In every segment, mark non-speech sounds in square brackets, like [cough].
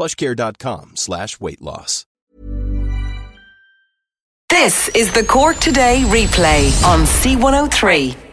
plushcare.com slash weight loss. This is the Cork Today replay on C103.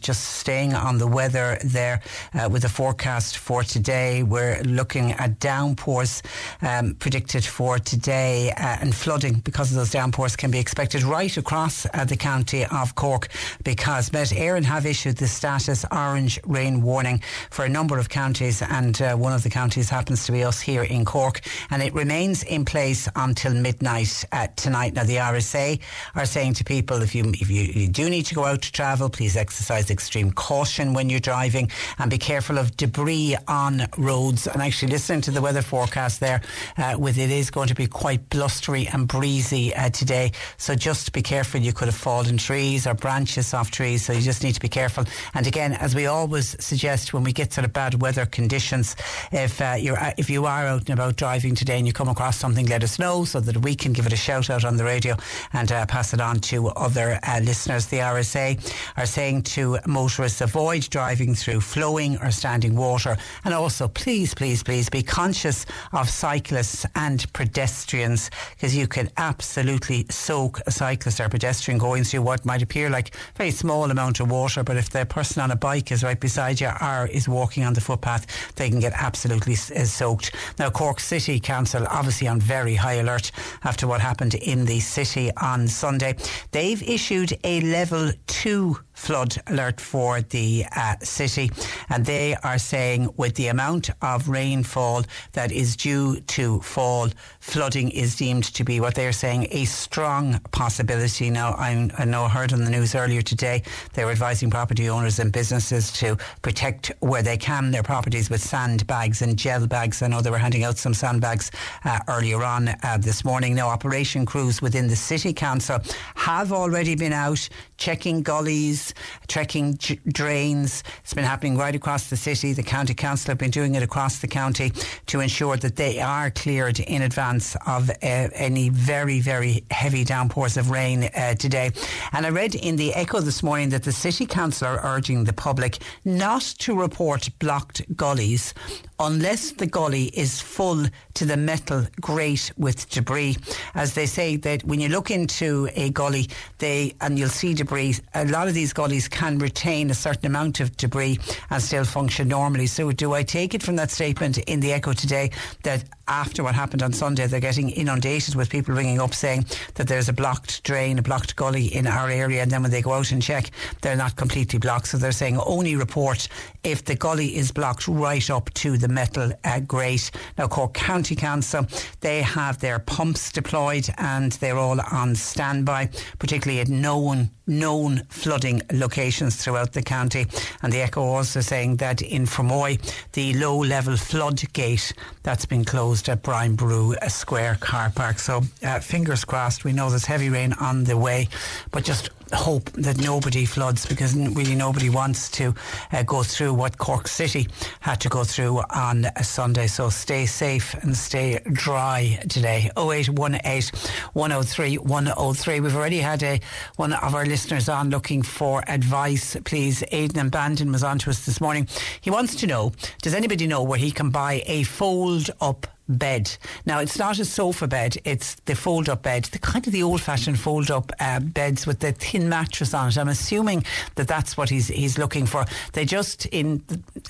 Just staying on the weather there uh, with the forecast for today. We're looking at downpours um, predicted for today uh, and flooding because of those downpours can be expected right across uh, the county of Cork because Met Éireann have issued the status orange rain warning for a number of counties and uh, one of the counties happens to be us here in Cork and it remains in place until midnight uh, tonight. Now the RSA are saying to people if you if you, you do need to go out to travel please exercise extreme caution when you're driving and be careful of debris on roads. And actually, listening to the weather forecast there, uh, with it is going to be quite blustery and breezy uh, today. So just be careful. You could have fallen trees or branches off trees. So you just need to be careful. And again, as we always suggest when we get sort of bad weather conditions, if uh, you're uh, if you are out and about driving today and you come across something, let us know so that we can give it a shout out on the radio and uh, pass it on to other uh, listeners. The RSA are saying to motorists avoid driving through flowing or standing water. And also, please, please, please be conscious of cyclists and pedestrians because you can absolutely soak a cyclist or pedestrian going through what might appear like a very small amount of water. But if the person on a bike is right beside you or is walking on the footpath, they can get absolutely uh, soaked. Now, Cork City Council, obviously on very high alert after what happened in the city on Sunday, they've issued a level two flood alert for the uh, city. And they are saying with the amount of rainfall that is due to fall, flooding is deemed to be what they're saying a strong possibility. Now, I, I know I heard on the news earlier today they're advising property owners and businesses to protect where they can their properties with sandbags and gel bags. I know they were handing out some sandbags uh, earlier on uh, this morning. Now, operation crews within the city council have already been out checking gullies, checking drains. It's been happening right across the city. The county council have been doing it across the county to ensure that they are cleared in advance of uh, any very, very heavy downpours of rain uh, today. And I read in the Echo this morning that the city council are urging the public not to report blocked gullies unless the gully is full to the metal grate with debris. As they say that when you look into a gully, they and you'll see debris. A lot of these gullies can retain a certain amount of debris and still function normally. So, do I take it from that statement in the Echo today that after what happened on Sunday, they're getting inundated with people ringing up saying that there's a blocked drain, a blocked gully in our area, and then when they go out and check, they're not completely blocked. So they're saying only report if the gully is blocked right up to the metal uh, grate. Now, Cork County Council, they have their pumps deployed and they're all on standby, particularly at known known flooding locations throughout the county. And the Echo also saying that in Fermoy, the low level flood gate that's been closed at Brian Boru Square car park. So uh, fingers crossed. We know there's heavy rain on the way, but just hope that nobody floods because really nobody wants to uh, go through what Cork City had to go through on a Sunday. So stay safe and stay dry today. 0818 103 103. We've already had a, one of our listeners on looking for advice. Please, Aidan and Bandon was on to us this morning. He wants to know does anybody know where he can buy a fold up bed. Now, it's not a sofa bed, it's the fold up bed, the kind of the old fashioned fold up uh, beds with the thin mattress on it. I'm assuming that that's what he's he's looking for. They just in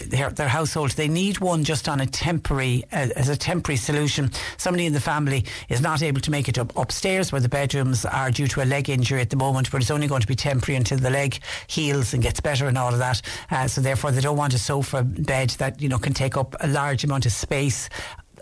their, their household they need one just on a temporary uh, as a temporary solution. Somebody in the family is not able to make it up upstairs where the bedrooms are due to a leg injury at the moment, but it's only going to be temporary until the leg heals and gets better and all of that. Uh, so therefore, they don't want a sofa bed that you know can take up a large amount of space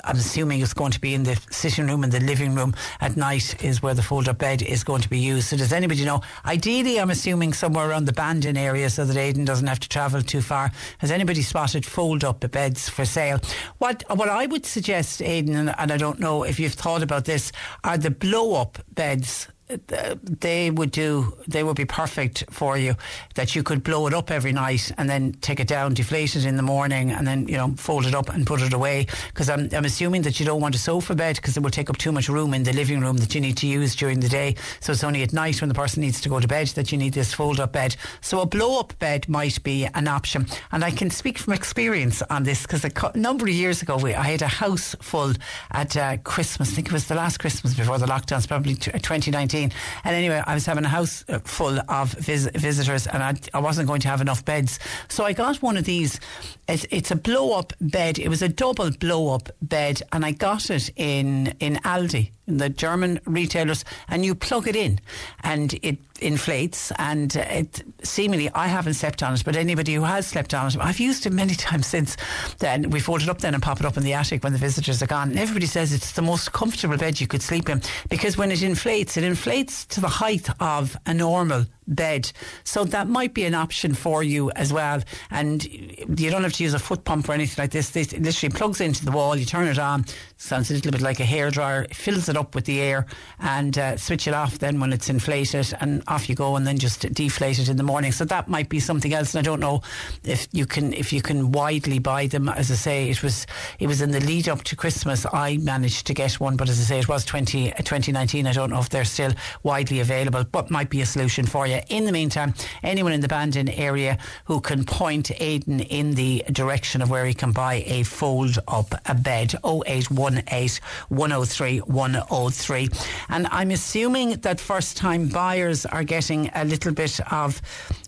I'm assuming it's going to be in the sitting room and the living room at night is where the fold up bed is going to be used. So does anybody know? Ideally, I'm assuming somewhere around the Bandon area so that Aidan doesn't have to travel too far. Has anybody spotted fold up beds for sale? What what I would suggest, Aidan, and I don't know if you've thought about this, are the blow up beds they would do they would be perfect for you that you could blow it up every night and then take it down deflate it in the morning and then you know fold it up and put it away. Because I'm, I'm assuming that you don't want a sofa bed because it will take up too much room in the living room that you need to use during the day. So it's only at night when the person needs to go to bed that you need this fold up bed. So a blow up bed might be an option. And I can speak from experience on this because a number of years ago we, I had a house full at uh, Christmas. I think it was the last Christmas before the lockdowns probably 2019 and anyway, I was having a house uh, full of vis- visitors and I, I, wasn't going to have enough beds. So I got one of these. It's, it's a blow up bed. It was a double blow up bed and I got it in, in Aldi in the German retailers, and you plug it in, and it inflates. And it seemingly, I haven't slept on it, but anybody who has slept on it, I've used it many [laughs] times since. Then we fold it up then and pop it up in the attic when the visitors are gone. And everybody says it's the most comfortable bed you could sleep in because when it inflates, it inflates to the height of a normal bed. So that might be an option for you as well. And you don't have to use a foot pump or anything like this. This literally plugs into the wall, you turn it on, sounds a little bit like a hairdryer, fills it up with the air and uh, switch it off then when it's inflated and off you go and then just deflate it in the morning. So that might be something else. And I don't know if you can if you can widely buy them. As I say, it was it was in the lead up to Christmas I managed to get one, but as I say, it was 20, 2019. I don't know if they're still widely available, but might be a solution for you in the meantime, anyone in the Bandon area who can point Aidan in the direction of where he can buy a fold up a bed 0818 103 103. And I'm assuming that first time buyers are getting a little bit of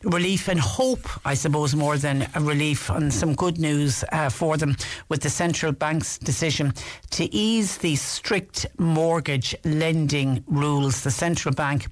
relief and hope, I suppose, more than relief, and some good news uh, for them with the central bank's decision to ease the strict mortgage lending rules. The central bank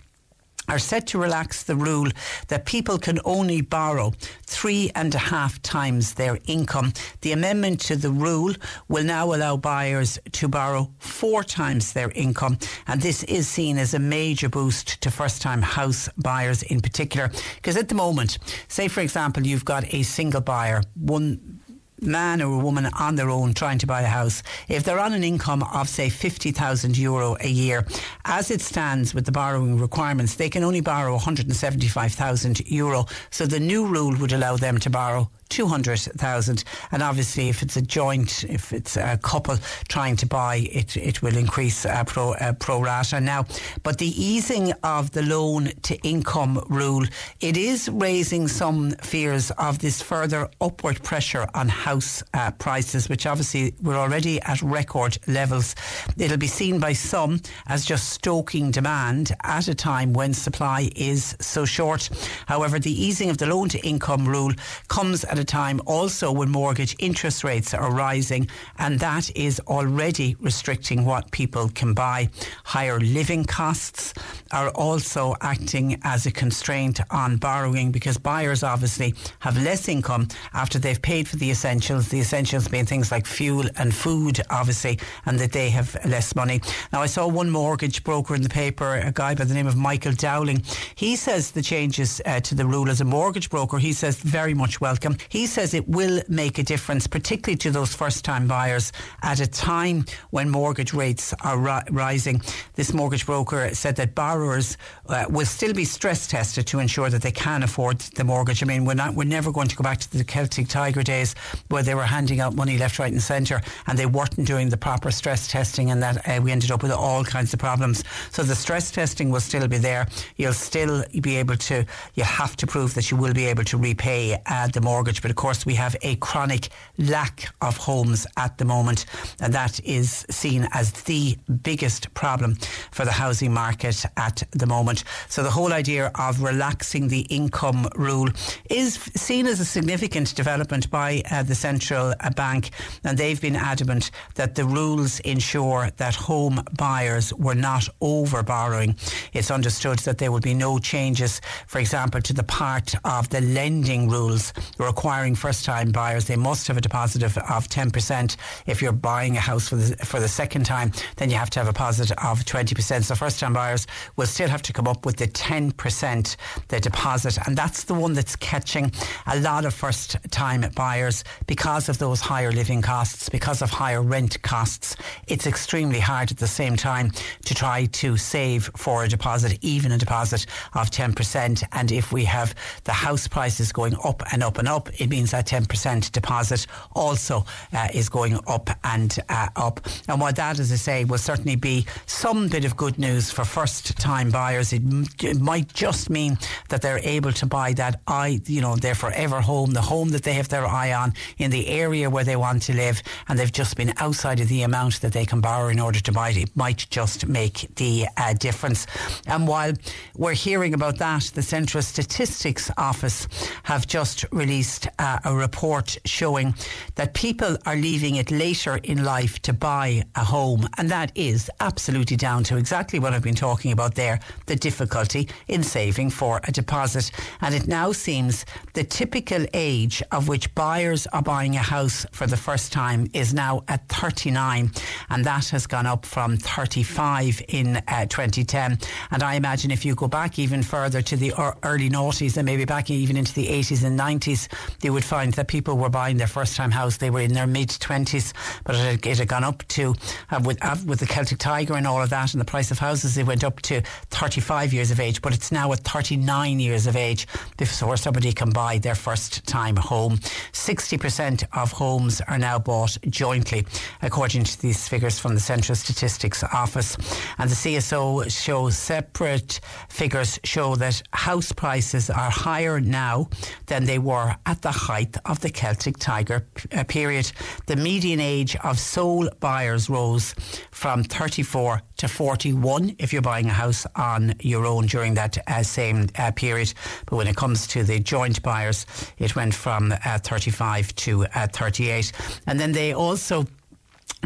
are set to relax the rule that people can only borrow three and a half times their income. The amendment to the rule will now allow buyers to borrow four times their income, and this is seen as a major boost to first time house buyers in particular. Because at the moment, say for example, you've got a single buyer, one man or a woman on their own trying to buy a house, if they're on an income of, say, 50,000 euro a year, as it stands with the borrowing requirements, they can only borrow 175,000 euro. So the new rule would allow them to borrow 200,000 and obviously if it's a joint if it's a couple trying to buy it it will increase uh, pro uh, pro rata. Now but the easing of the loan to income rule it is raising some fears of this further upward pressure on house uh, prices which obviously we're already at record levels. It'll be seen by some as just stoking demand at a time when supply is so short. However the easing of the loan to income rule comes at at a time also when mortgage interest rates are rising, and that is already restricting what people can buy. Higher living costs are also acting as a constraint on borrowing because buyers obviously have less income after they've paid for the essentials, the essentials being things like fuel and food, obviously, and that they have less money. Now, I saw one mortgage broker in the paper, a guy by the name of Michael Dowling. He says the changes uh, to the rule as a mortgage broker, he says very much welcome. He says it will make a difference, particularly to those first time buyers at a time when mortgage rates are ri- rising. This mortgage broker said that borrowers uh, will still be stress tested to ensure that they can afford the mortgage. I mean, we're, not, we're never going to go back to the Celtic Tiger days where they were handing out money left, right, and centre and they weren't doing the proper stress testing and that uh, we ended up with all kinds of problems. So the stress testing will still be there. You'll still be able to, you have to prove that you will be able to repay uh, the mortgage mortgage. But of course, we have a chronic lack of homes at the moment, and that is seen as the biggest problem for the housing market at the moment. So the whole idea of relaxing the income rule is seen as a significant development by uh, the central uh, bank, and they've been adamant that the rules ensure that home buyers were not over borrowing. It's understood that there will be no changes, for example, to the part of the lending rules requiring first time buyers. They must have a deposit of, of 10%. If you're buying a house for the, for the second time, then you have to have a deposit of 20%. So first time buyers will still have to come up with the 10% the deposit. And that's the one that's catching a lot of first time buyers because of those higher living costs, because of higher rent costs. It's extremely hard at the same time to try to save for a deposit, even a deposit of 10%. And if we have the house prices going up and up and up, it means that 10% deposit also uh, is going up and uh, up. And what that, as I say, will certainly be some bit of good news for first time buyers. It, it might just mean that they're able to buy that eye, you know, their forever home, the home that they have their eye on in the area where they want to live, and they've just been outside of the amount that they can borrow in order to buy it. It might just make the uh, difference. And while we're hearing about that, the Central Statistics Office have just released uh, a report showing that people are leaving it later in life to buy a home, and that is absolutely down to exactly what I've been talking about there the difficulty in saving for a deposit. And it now seems the typical age of which buyers are buying a house for the first time is now at 39, and that has gone up from 35 in uh, 2010. And I imagine if you go back even further to the early noughties and maybe back even into the 80s and 90s, you would find that people were buying their first time house, they were in their mid 20s, but it had, it had gone up to, uh, with, uh, with the Celtic Tiger and all of that, and the price of houses, it went up to 35 years of age, but it's now at 39 years of age before somebody can buy their first time home. 60% of homes are now bought jointly, according to these figures from the Central Statistics Office. And the CSO shows separate figures show that house prices are higher now than they were at the height of the Celtic Tiger uh, period. The median age of sole buyers rose from 34 to 41 if you're buying a house on your own during that uh, same uh, period. But when it comes to the joint buyers, it went from uh, 35 to uh, 38. And then they also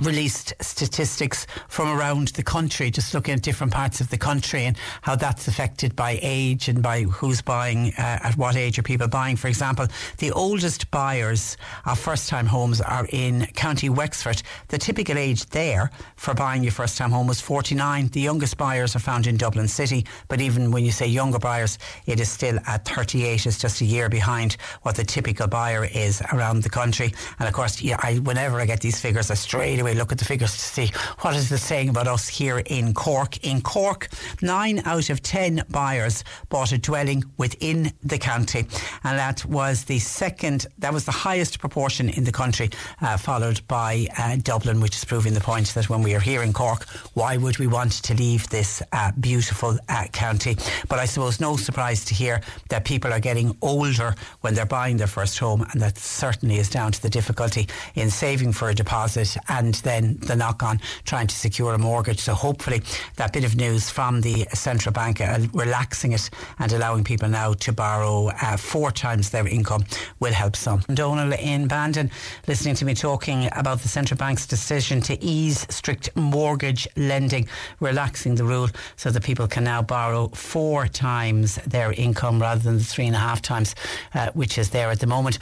released statistics from around the country, just looking at different parts of the country and how that's affected by age and by who's buying, uh, at what age are people buying. For example, the oldest buyers of first time homes are in County Wexford. The typical age there for buying your first time home was 49. The youngest buyers are found in Dublin City, but even when you say younger buyers, it is still at 38. It's just a year behind what the typical buyer is around the country. And of course, yeah, I, whenever I get these figures, I straight away look at the figures to see what is it saying about us here in Cork. In Cork, nine out of ten buyers bought a dwelling within the county, and that was the second. That was the highest proportion in the country, uh, followed by uh, Dublin, which is proving the point that when we are here in Cork, why would we want to leave this uh, beautiful uh, county? But I suppose no surprise to hear that people are getting older when they're buying their first home, and that certainly is down to the difficulty in saving for a deposit and and then the knock on trying to secure a mortgage. So hopefully that bit of news from the central bank uh, relaxing it and allowing people now to borrow uh, four times their income will help some. Donal in Bandon listening to me talking about the central bank's decision to ease strict mortgage lending, relaxing the rule so that people can now borrow four times their income rather than the three and a half times uh, which is there at the moment.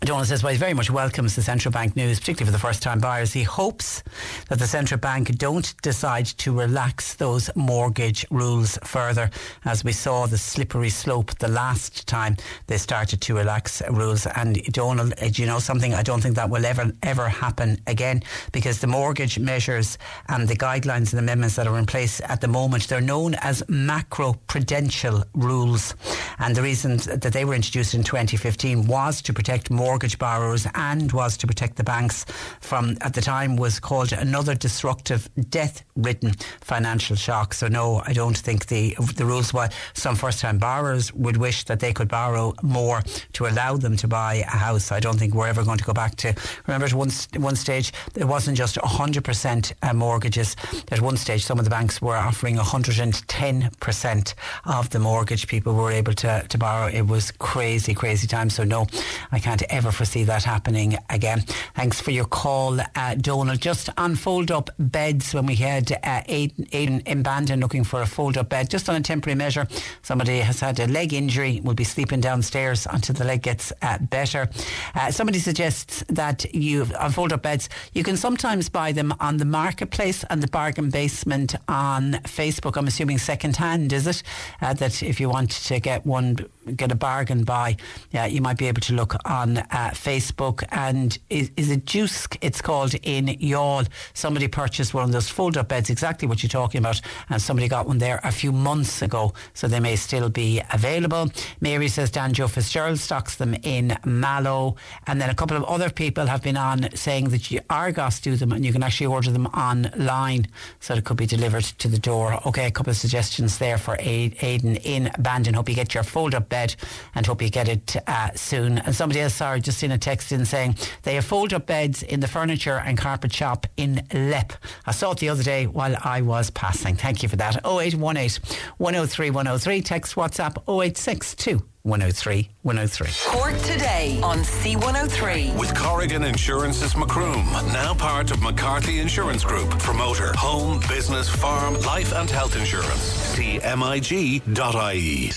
Donal says, well, he very much welcomes the central bank news, particularly for the first time buyers. He hopes that the central bank don't decide to relax those mortgage rules further, as we saw the slippery slope the last time they started to relax rules. And Donal, uh, you know something? I don't think that will ever, ever happen again because the mortgage measures and the guidelines and amendments that are in place at the moment, they're known as macro prudential rules. And the reason that they were introduced in 2015 was to protect more mortgage borrowers and was to protect the banks from, at the time, was called another disruptive, death ridden financial shock. So, no, I don't think the, the rules, while some first time borrowers would wish that they could borrow more to allow them to buy a house, I don't think we're ever going to go back to. Remember, at one, one stage, it wasn't just 100% uh, mortgages. At one stage, some of the banks were offering 110% of the mortgage people were able to, to borrow. It was crazy, crazy time. So, no, I can't ever foresee that happening again. Thanks for your call, uh, Donald. Just on fold up beds, when we had uh, Aidan in Bandon looking for a fold up bed, just on a temporary measure, somebody has had a leg injury, will be sleeping downstairs until the leg gets uh, better. Uh, somebody suggests that you, on fold up beds, you can sometimes buy them on the marketplace and the bargain basement on Facebook. I'm assuming second hand, is it? Uh, that if you want to get one get a bargain buy, yeah, you might be able to look on uh, Facebook. And is, is it Juice? It's called in Youghal. Somebody purchased one of those fold up beds, exactly what you're talking about, and somebody got one there a few months ago, so they may still be available. Mary says Dan Joe Fitzgerald stocks them in Mallow, and then a couple of other people have been on saying that you, Argos do them, and you can actually order them online, so it could be delivered to the door. Okay, a couple of suggestions there for Aidan in Bandon. Hope you get your fold up bed bed and hope you get it uh, soon. And somebody else, sorry, just seen a text in saying they have fold up beds in the furniture and carpet shop in Leap. I saw it the other day while I was passing. Thank you for that. 0818 103 103. Text WhatsApp 0862 103 103. Cork today on C103. With Corrigan Insurance's Macroom, now part of McCarthy Insurance Group. Promoter, home, business, farm, life and health insurance. See MIG.ie.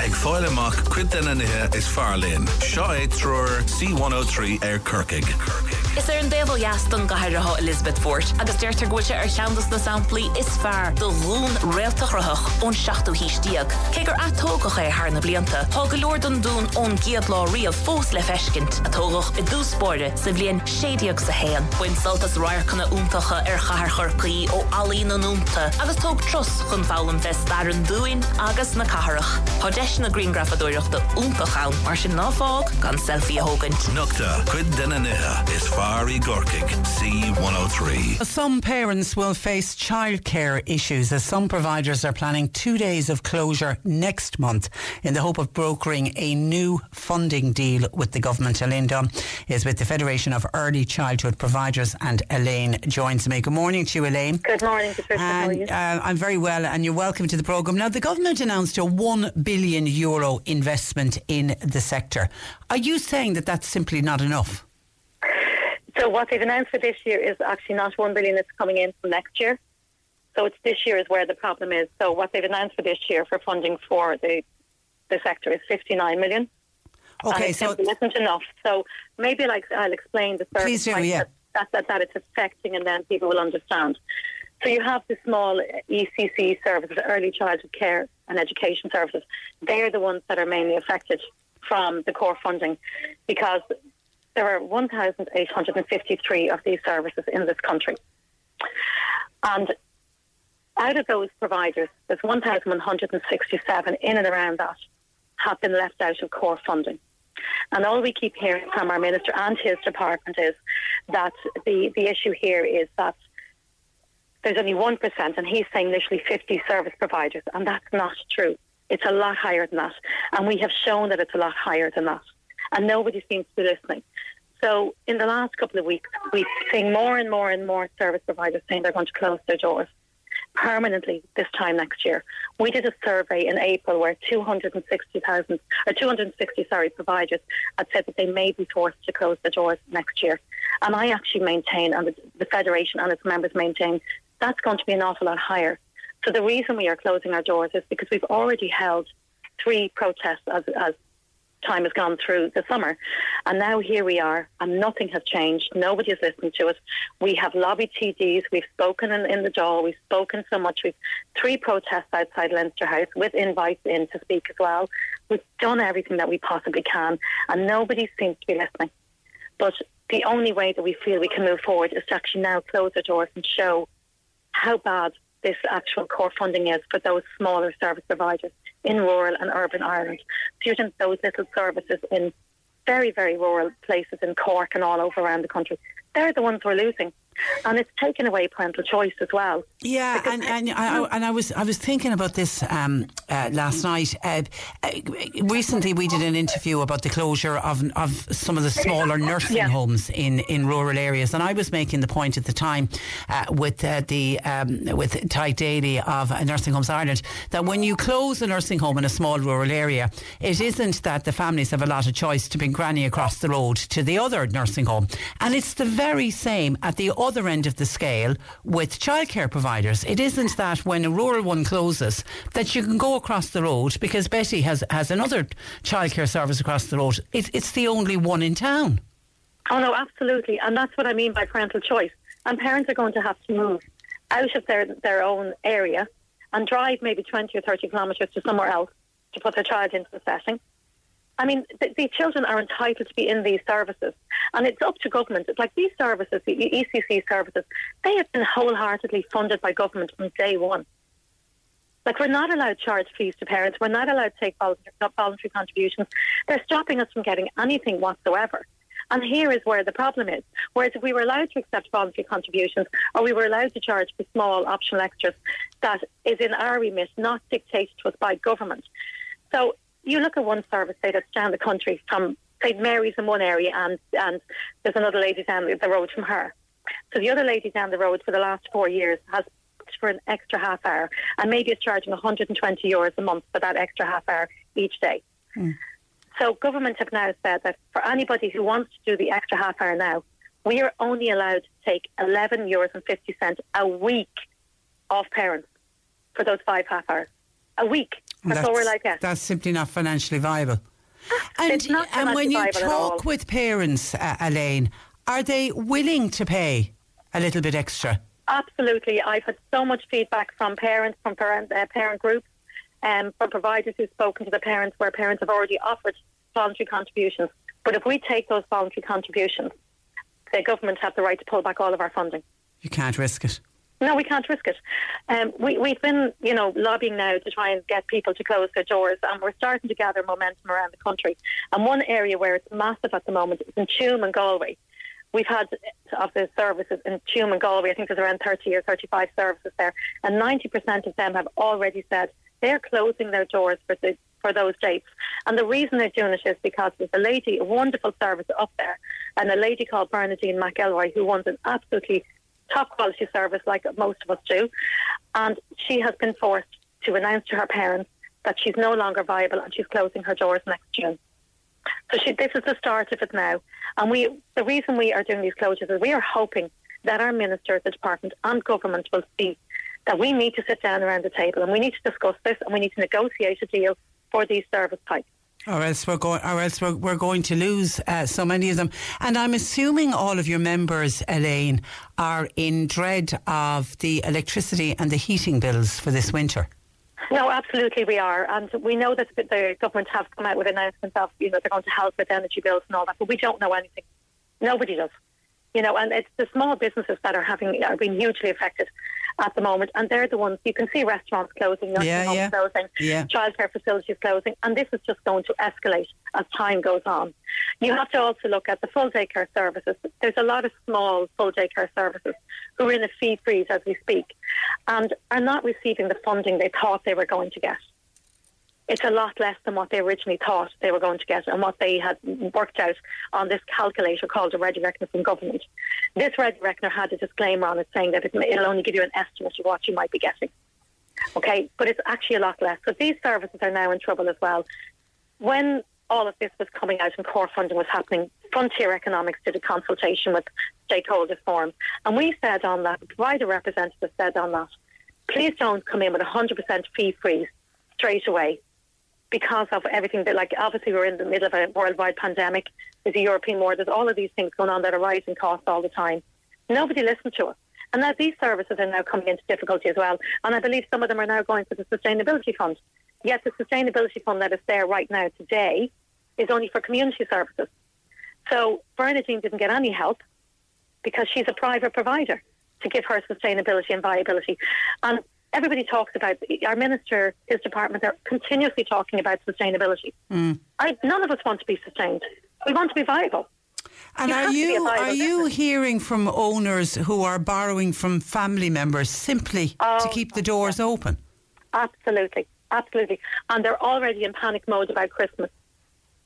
Ag fáil amach cuid denna nithe is fearlín. Seo é trúr C103 ar Kirkig. Is er an déhil jaastan gaiireth Elizabeth Fort agus deirtar gote ar seandas na samplaí is fearr do lún réaltachrathach ón 16ú hístíag. Ke gur atógach é haar na blianta, Tá go leor dún ón giad lá riamh fós le feiscint atógach i dúspóide sa bblion séideag sa héan. Buin saltas roiircanna úntacha ar chahar chorpaí ó alína núnta agus tóg tros chun fálam fest ar an dúin agus na caharach. Tá deis na Greengrafadúireachta úntachan mar sin náfág gan selfie a hógant. Nukta, cuid denna nithe is Fari Gorkig, C103. Some parents will face childcare issues as some providers are planning two days of closure next month in the hope of brokering a new funding deal with the government. Elaine Dunn is with the Federation of Early Childhood Providers and Elaine joins me. Good morning to you, Elaine. Good morning, Patricia. And, uh, I'm very well and you're welcome to the programme. Now, the government announced a 1 billion euro investment in the sector. Are you saying that that's simply not enough? So what they've announced for this year is actually not one billion. It's coming in from next year. So it's this year is where the problem is. So what they've announced for this year for funding for the the sector is fifty nine million. Okay, so it isn't enough. So maybe like I'll explain the service Please do, yeah. that, that that it's affecting, and then people will understand. So you have the small ECCE services, early childhood care and education services. They're the ones that are mainly affected from the core funding because there are 1,853 of these services in this country. And out of those providers, there's 1,167 in and around that have been left out of core funding. And all we keep hearing from our minister and his department is that the, the issue here is that there's only 1%, and he's saying literally 50 service providers, and that's not true. It's a lot higher than that. And we have shown that it's a lot higher than that. And nobody seems to be listening. So in the last couple of weeks, we've seen more and more and more service providers saying they're going to close their doors permanently this time next year. We did a survey in April where 260,000 or 260 sorry providers had said that they may be forced to close their doors next year. And I actually maintain, and the, federation and its members maintain, that's going to be an awful lot higher. So the reason we are closing our doors is because we've already held three protests as, as time has gone through the summer. And now here we are, and nothing has changed. Nobody has listened to us. We have lobbied TDs. We've spoken in, in the Dáil. We've spoken so much. We've three protests outside Leinster House with invites in to speak as well. We've done everything that we possibly can, and nobody seems to be listening. But the only way that we feel we can move forward is to actually now close the doors and show how bad this actual core funding is for those smaller service providers in rural and urban Ireland. You those little services in very, very rural places in Cork and all over around the country, they're the ones we're losing and it's taken away parental choice as well. Yeah, and and I, and I was I was thinking about this um, uh, last night. Uh, uh, recently, we did an interview about the closure of of some of the smaller nursing yeah. homes in, in rural areas, and I was making the point at the time uh, with uh, the um, with Tadhg Daly of Nursing Homes Ireland that when you close a nursing home in a small rural area, it isn't that the families have a lot of choice to bring granny across the road to the other nursing home, and it's the very same at the other end of the scale with childcare providers. It isn't that when a rural one closes that you can go across the road because Betty has, has another childcare service across the road. It, it's the only one in town. Oh, no, absolutely. And that's what I mean by parental choice. And parents are going to have to move out of their, their own area and drive maybe 20 or 30 kilometres to somewhere else to put their child into the setting. I mean, the, children are entitled to be in these services, and it's up to government. It's like these services, the ECCE services, they have been wholeheartedly funded by government from day one. Like we're not allowed to charge fees to parents. We're not allowed to take voluntary, voluntary contributions. They're stopping us from getting anything whatsoever. And here is where the problem is. Whereas if we were allowed to accept voluntary contributions or we were allowed to charge for small optional extras, that is in our remit, not dictated to us by government. So you look at one service, say, that's down the country from St Mary's in one area, and and there's another lady down the road from her. So the other lady down the road for the last four years has for an extra half hour, and maybe is charging 120 euros a month for that extra half hour each day. Mm. So government have now said that for anybody who wants to do the extra half hour now, we are only allowed to take 11 euros and 50 cents a week off parents for those five half hours a week. That's, that's all we're like that. That's simply not financially viable. And, and when you talk with parents, uh, Elaine, are they willing to pay a little bit extra? Absolutely. I've had so much feedback from parents, from parent, uh, parent groups, and um, from providers who've spoken to the parents where parents have already offered voluntary contributions. But if we take those voluntary contributions, the government have the right to pull back all of our funding. You can't risk it. No, we can't risk it. Um, we, we've been, you know, lobbying now to try and get people to close their doors, and we're starting to gather momentum around the country. And one area where it's massive at the moment is in Tuam and Galway. We've had of the services in Tuam and Galway, I think there's around 30 or 35 services there, and 90% of them have already said they're closing their doors for the for those dates. And the reason they're doing it is because there's a lady, a wonderful service up there, and a lady called Bernadine McElroy who runs an absolutely top quality service like most of us do. And she has been forced to announce to her parents that she's no longer viable and she's closing her doors next June. So she, this is the start of it now. And we, the reason we are doing these closures is we are hoping that our minister, the department and government will see that we need to sit down around the table and we need to discuss this and we need to negotiate a deal for these service types or else we're going, or else we're, we're going to lose uh, so many of them. And I'm assuming all of your members, Elaine, are in dread of the electricity and the heating bills for this winter. No, absolutely we are, and we know that the government have come out with announcements of you know they're going to help with energy bills and all that, but we don't know anything. Nobody does, you know, and it's the small businesses that are having are being hugely affected at the moment, and they're the ones you can see restaurants closing, nursing yeah, homes yeah. closing, yeah. childcare facilities closing, and this is just going to escalate as time goes on. You have to also look at the full day care services. There's a lot of small full day care services who are in a fee freeze as we speak, and are not receiving the funding they thought they were going to get it's a lot less than what they originally thought they were going to get and what they had worked out on this calculator called a Ready Reckoner from government. This Ready Reckoner had a disclaimer on it saying that it'll only give you an estimate of what you might be getting. Okay, but it's actually a lot less. So these services are now in trouble as well. When all of this was coming out and core funding was happening, Frontier Economics did a consultation with stakeholder forum. And we said on that, the provider representative said on that, please don't come in with a 100% fee freeze straight away because of everything that, like, obviously we're in the middle of a worldwide pandemic. There's a European war. There's all of these things going on that are rising costs all the time. Nobody listened to us. And now these services are now coming into difficulty as well. And I believe some of them are now going to the sustainability fund. Yet the sustainability fund that is there right now today is only for community services. So Bernadine didn't get any help because she's a private provider to give her sustainability and viability. And everybody talks about our minister, his department, they're continuously talking about sustainability. Mm. I, none of us want to be sustained. We want to be viable. And You are have to be a you are you business. hearing from owners who are borrowing from family members simply to Oh, keep the doors open? Absolutely, absolutely. And they're already in panic mode about Christmas.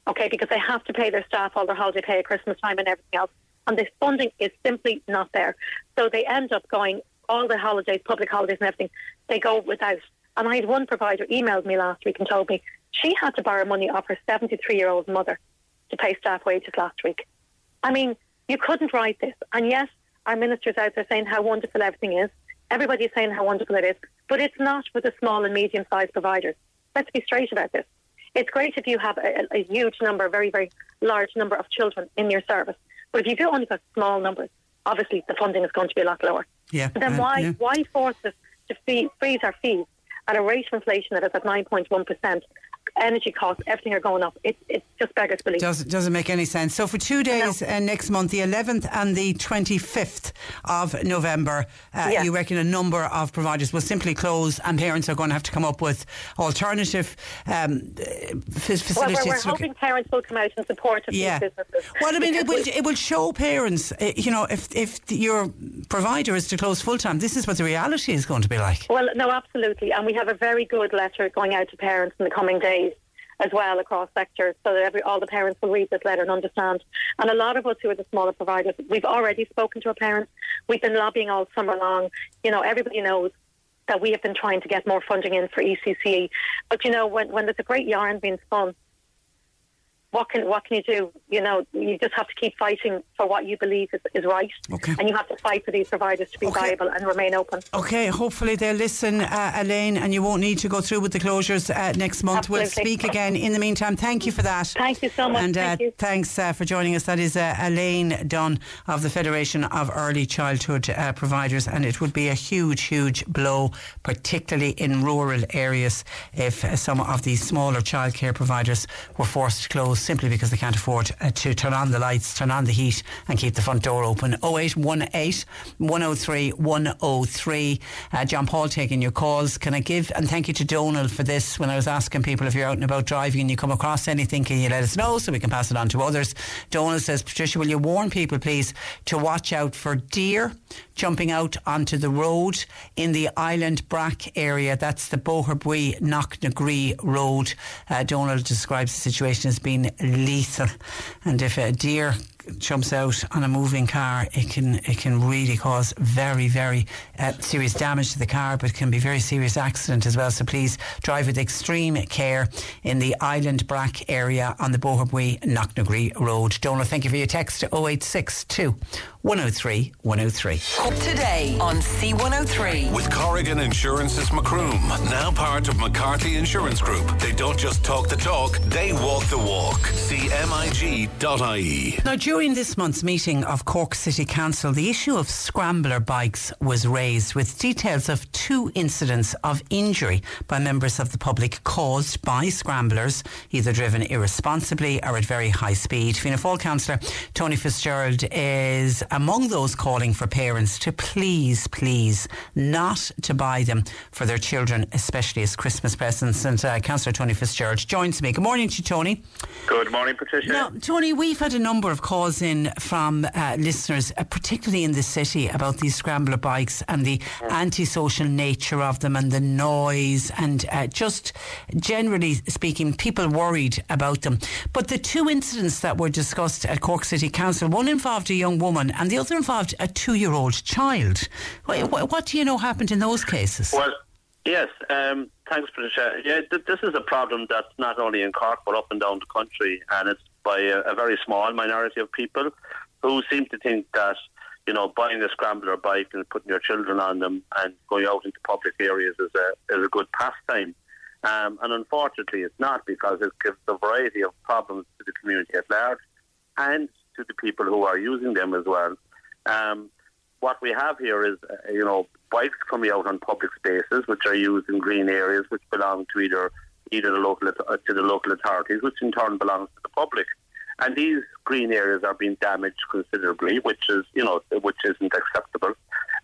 Okay, because they have to pay their staff all their holiday pay at Christmas time and everything else. And the funding is simply not there. So they end up going, all the holidays, public holidays and everything, they go without. And I had one provider emailed me last week and told me she had to borrow money off her 73 year old mother to pay staff wages last week. I mean, you couldn't write this. And yes, our minister's out there saying how wonderful everything is. Everybody's saying how wonderful it is. But it's not with the small and medium sized providers. Let's be straight about this. It's great if you have a, a huge number, a very, very large number of children in your service. But if you've only got small numbers, obviously the funding is going to be a lot lower. Yeah. But then uh, why yeah. why force us to fee, freeze our fees at a rate of inflation that is at 9.1%? Energy costs, everything are going up. It, it just beggars belief. Does, doesn't make any sense. So for two days uh, next month, the 11th and the 25th of November, uh, Yeah. you reckon a number of providers will simply close and parents are going to have to come up with alternative um, uh, fa- well, facilities. we're, we're to look- hoping parents will come out in support of yeah. these businesses. Well, I mean, it will, it will show parents, uh, you know, if, if your provider is to close full time, this is what the reality is going to be like. Well, no, absolutely. And we have a very good letter going out to parents in the coming days as well across sectors so that every, all the parents will read this letter and understand. And a lot of us who are the smaller providers, we've already spoken to our parents. We've been lobbying all summer long. You know, everybody knows that we have been trying to get more funding in for ECCE. But, you know, when, when there's a great yarn being spun, what can what can you do? You know, you just have to keep fighting for what you believe is, is right, Okay. and you have to fight for these providers to be Okay. viable and remain open. Okay, hopefully they'll listen, uh, Elaine, and you won't need to go through with the closures uh, next month. We'll speak again. In the meantime, thank you for that. Thank you so much. And uh, Thank you. thanks uh, for joining us. That is uh, Elaine Dunn of the Federation of Early Childhood uh, Providers, and it would be a huge, huge blow, particularly in rural areas, if uh, some of these smaller childcare providers were forced to close simply because they can't afford uh, to turn on the lights, turn on the heat, and keep the front door open. 0818 103 103. Uh, John Paul taking your calls. Can I give and thank you to Donald for this when I was asking people if you're out and about driving and you come across anything, can you let us know so we can pass it on to others? Donald says, Patricia, will you warn people, please, to watch out for deer jumping out onto the road in the Island Brack area? That's the Boherbui Knocknagree Road. Uh, Donald describes the situation as being lethal. And if a deer jumps out on a moving car, it can it can really cause very very uh, serious damage to the car, but can be very serious accident as well. So please drive with extreme care in the Island Brack area on the Boherbui Knocknagree Road. Donald, thank you for your text to 0862 103 103. Today on C103. With Corrigan Insurance's Macroom, now part of McCarthy Insurance Group. They don't just talk the talk, they walk the walk. CMIG.ie. Now, during this month's meeting of Cork City Council, the issue of scrambler bikes was raised with details of two incidents of injury by members of the public caused by scramblers, either driven irresponsibly or at very high speed. Fianna Fáil councillor Tony Fitzgerald is among those calling for parents to please, please not to buy them for their children, especially as Christmas presents. And uh, Councillor Tony Fitzgerald joins me. Good morning to you, Tony. Good morning, Patricia. Now, Tony, we've had a number of calls in from uh, listeners, uh, particularly in the city, about these scrambler bikes and the antisocial nature of them and the noise and uh, just generally speaking, people worried about them. But the two incidents that were discussed at Cork City Council, one involved a young woman and the other involved a two-year-old child. What, what, what do you know happened in those cases? Well, yes, um, thanks, Patricia. Yeah, th- this is a problem that's not only in Cork but up and down the country, and it's by a, a very small minority of people who seem to think that you know buying a scrambler bike and putting your children on them and going out into public areas is a is a good pastime. Um, and unfortunately, it's not because it gives a variety of problems to the community at large and to the people who are using them as well. Um, what we have here is, uh, you know, bikes coming out on public spaces, which are used in green areas, which belong to either either the local uh, to the local authorities, which in turn belongs to the public. And these green areas are being damaged considerably, which is, you know, which isn't acceptable.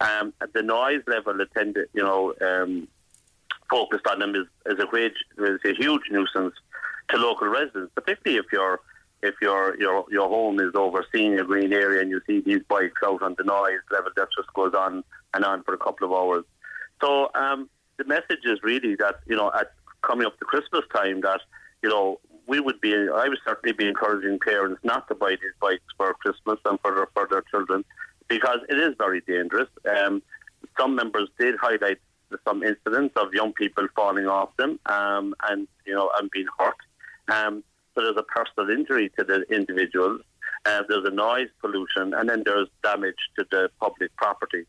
Um, the noise level attended, you know, um, focused on them is, is a great, is a huge nuisance to local residents, particularly if you're if your your your home is overseeing a green area and you see these bikes out on the noise level, that just goes on and on for a couple of hours. So um, the message is really that you know at coming up to Christmas time that you know we would be I would certainly be encouraging parents not to buy these bikes for Christmas and for their for their children because it is very dangerous. Um, some members did highlight some incidents of young people falling off them um, and you know and being hurt. Um, so there's a personal injury to the individuals. Uh, there's a noise pollution, and then there's damage to the public property.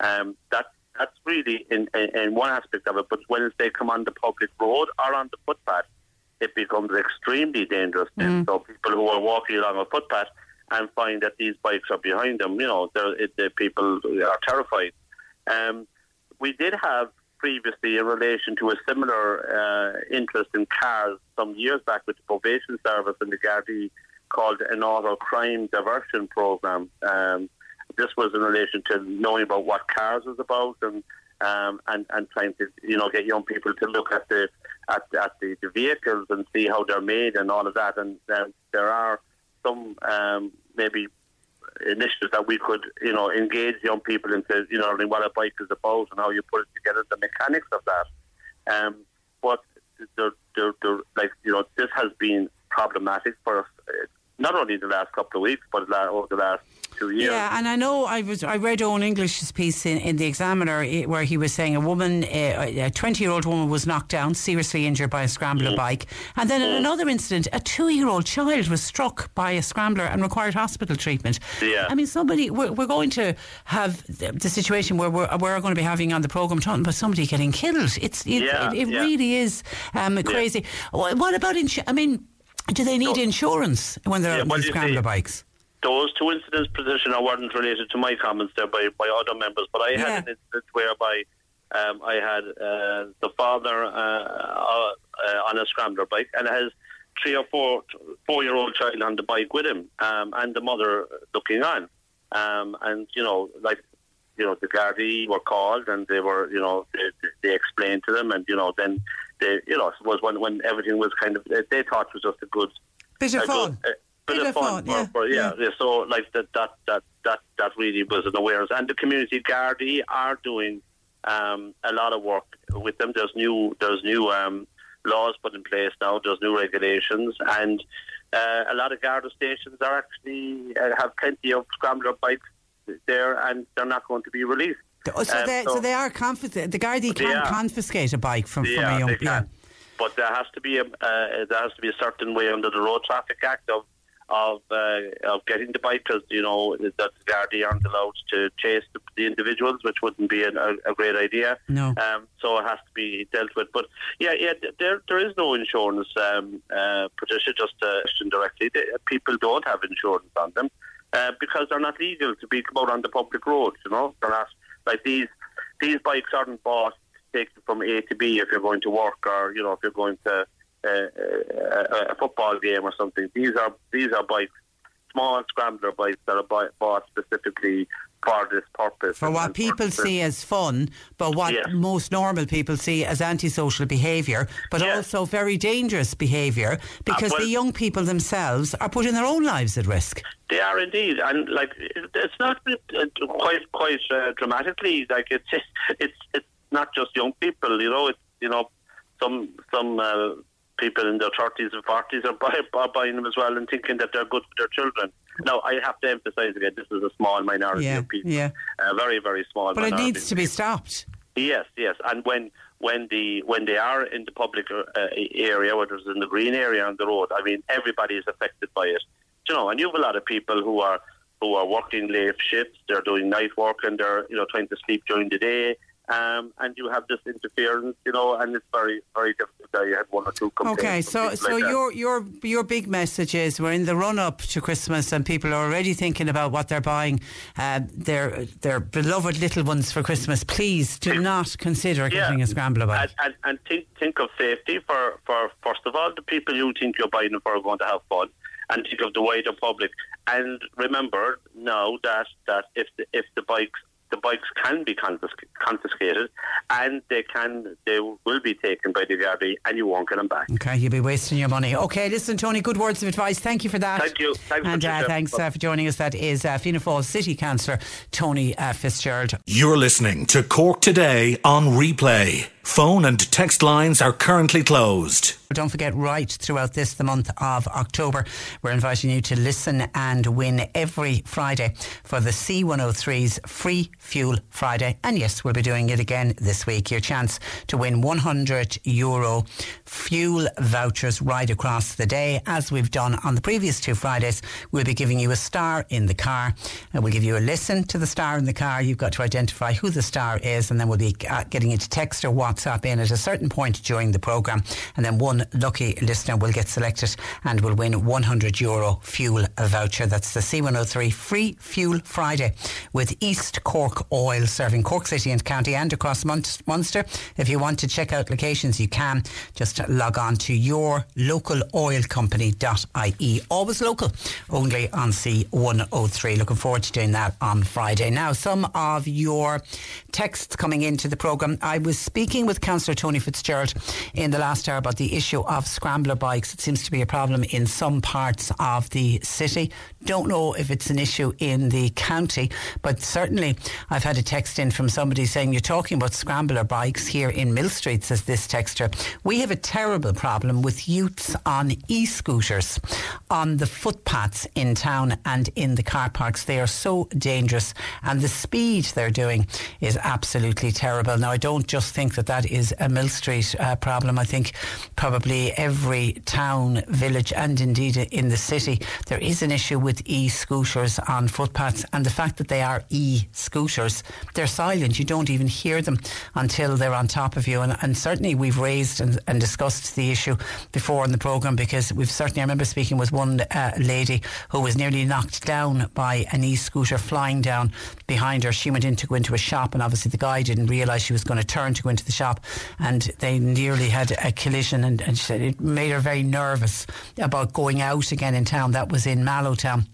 Um, that that's really in, in, in one aspect of it. But when they come on the public road or on the footpath, it becomes extremely dangerous. Mm. So people who are walking along a footpath and find that these bikes are behind them, you know, it, the people are terrified. Um, we did have previously in relation to a similar uh, interest in cars some years back with the probation service and the Gardaí called an auto crime diversion program. Um, this was in relation to knowing about what cars was about and um, and and trying to you know get young people to look at the at, at the, the vehicles and see how they're made and all of that. And uh, there are some um, maybe initiatives that we could, you know, engage young people into, you know, what a bike is about and how you put it together, the mechanics of that. Um, but like, you know, this has been problematic for us, uh, not only the last couple of weeks, but over the last two years. Yeah, and I know I was I read Owen English's piece in, in the Examiner eh, where he was saying a woman, eh, a twenty-year-old woman, was knocked down, seriously injured by a scrambler mm. bike, and then in mm. another incident, a two-year-old child was struck by a scrambler and required hospital treatment. Yeah, I mean, somebody we're, we're going to have the situation where we're, we're going to be having on the program talking about somebody getting killed. It's it, yeah, it, it yeah. really is um, crazy. Yeah. What about insurance? I mean. Do they need so, insurance when they're on scrambler bikes? Those two incidents, position, weren't related to my comments there by, by other members, but I yeah. had an incident whereby um, I had uh, the father uh, uh, on a scrambler bike and has three or four four year old child on the bike with him, um, and the mother looking on, um, and you know, like you know, the Gardaí were called and they were, you know, they, they explained to them, and you know, then they, you know, it was when when everything was kind of they, thought it was just a good bit of fun. Good, bit, bit of fun, fun for, yeah, yeah. yeah. So like that, that, that, that, that really was an awareness, and the community Gardaí are doing um, a lot of work with them. There's new, there's new um, laws put in place now. There's new regulations, and uh, a lot of Garda stations are actually uh, have plenty of scrambler bikes there, and they're not going to be released. So, um, they, so, so, they are confiscate. The Gardaí can confiscate a bike from, from a young. Yeah. But there has to be a uh, there has to be a certain way under the Road Traffic Act of of uh, of getting the bike because you know that the Gardaí aren't allowed to chase the, the individuals, which wouldn't be an, a, a, great idea. No. Um, so it has to be dealt with. But yeah, yeah, there there is no insurance. Um, uh, Patricia just uh, indirectly, they, people don't have insurance on them uh, because they're not legal to be out on the public roads. You know, they're not like these. These bikes aren't bought taken from A to B if you're going to work or you know if you're going to a, a, football game or something. These are these are bikes, small scrambler bikes that are bought specifically for this purpose. For what people see as fun, but what yes. most normal people see as antisocial behaviour, but yes. also very dangerous behaviour because uh, well, the young people themselves are putting their own lives at risk. They are indeed, and like it's not uh, quite quite uh, dramatically. Like it's [laughs] it's it's not just young people, you know. It's you know some some. Uh, people in their 30s and 40s are, buy, [laughs] are buying them as well and thinking that they're good for their children. Now, I have to emphasise again, this is a small minority yeah, of people. Yeah. A very, very small but it needs to be stopped. Yes, yes. And when when the when they are in the public uh, area, whether it's in the green area on the road, I mean, everybody is affected by it. You know, and you have a lot of people who are who are working late shifts. They're doing night work and they're you know trying to sleep during the day um, and you have this interference, you know, and it's very, very difficult. That you had one or two complaints. Okay, so so like your your your big message is we're in the run up to Christmas, and people are already thinking about what they're buying uh, their their beloved little ones for Christmas. Please do [coughs] not consider yeah. getting a scrambler bike. And, and, and think think of safety for, for first of all the people you think you're buying for are going to have fun and think of the wider public. And remember now that, that if the, if the bikes the bikes can be confisc- confiscated and they can they will be taken by the Gardaí and you won't get them back. Okay, you'll be wasting your money. Okay, listen, Tony, good words of advice. Thank you for that. Thank you. Thanks and uh, thanks uh, for joining us. That is uh, Fianna Fáil City Councillor Tony uh, Fitzgerald. You're listening to Cork Today on replay. Phone and text lines are currently closed. Don't forget, right throughout this, the month of October, we're inviting you to listen and win every Friday for the C103's Free Fuel Friday. And yes, we'll be doing it again this week. Your chance to win 100 euro fuel vouchers right across the day. As we've done on the previous two Fridays, we'll be giving you a star in the car. And we'll give you a listen to the star in the car. You've got to identify who the star is, and then we'll be uh, getting you to text or WhatsApp in at a certain point during the programme. And then one lucky listener will get selected and will win 100 euro fuel voucher. That's the C103 Free Fuel Friday with East Cork Oil serving Cork City and County and across Munster. If you want to check out locations, you can. Just log on to your local oil company.ie. Always local, only on C103. Looking forward to doing that on Friday. Now, some of your texts coming into the programme. I was speaking with Councillor Tony Fitzgerald in the last hour about the issue of scrambler bikes. It seems to be a problem in some parts of the city. Don't know if it's an issue in the county, but certainly I've had a text in from somebody saying you're talking about scrambler bikes here in Mill Street, says this texter. We have a terrible problem with youths on e scooters on the footpaths in town and in the car parks. They are so dangerous, and the speed they're doing is absolutely terrible. Now, I don't just think that that is a Mill Street uh, problem. I think probably every town, village, and indeed in the city, there is an issue with e scooters on footpaths, and the fact that they are e scooters, they're silent. You don't even hear them until they're on top of you. And, and certainly, we've raised and, and discussed the issue before in the programme because we've certainly, I remember speaking with one uh, lady who was nearly knocked down by an e scooter flying down behind her. She went in to go into a shop, and obviously the guy didn't realise she was going to turn to go into the shop, and they nearly had a collision. And, and she said it made her very nervous about going out again in town. That was in Mallowtown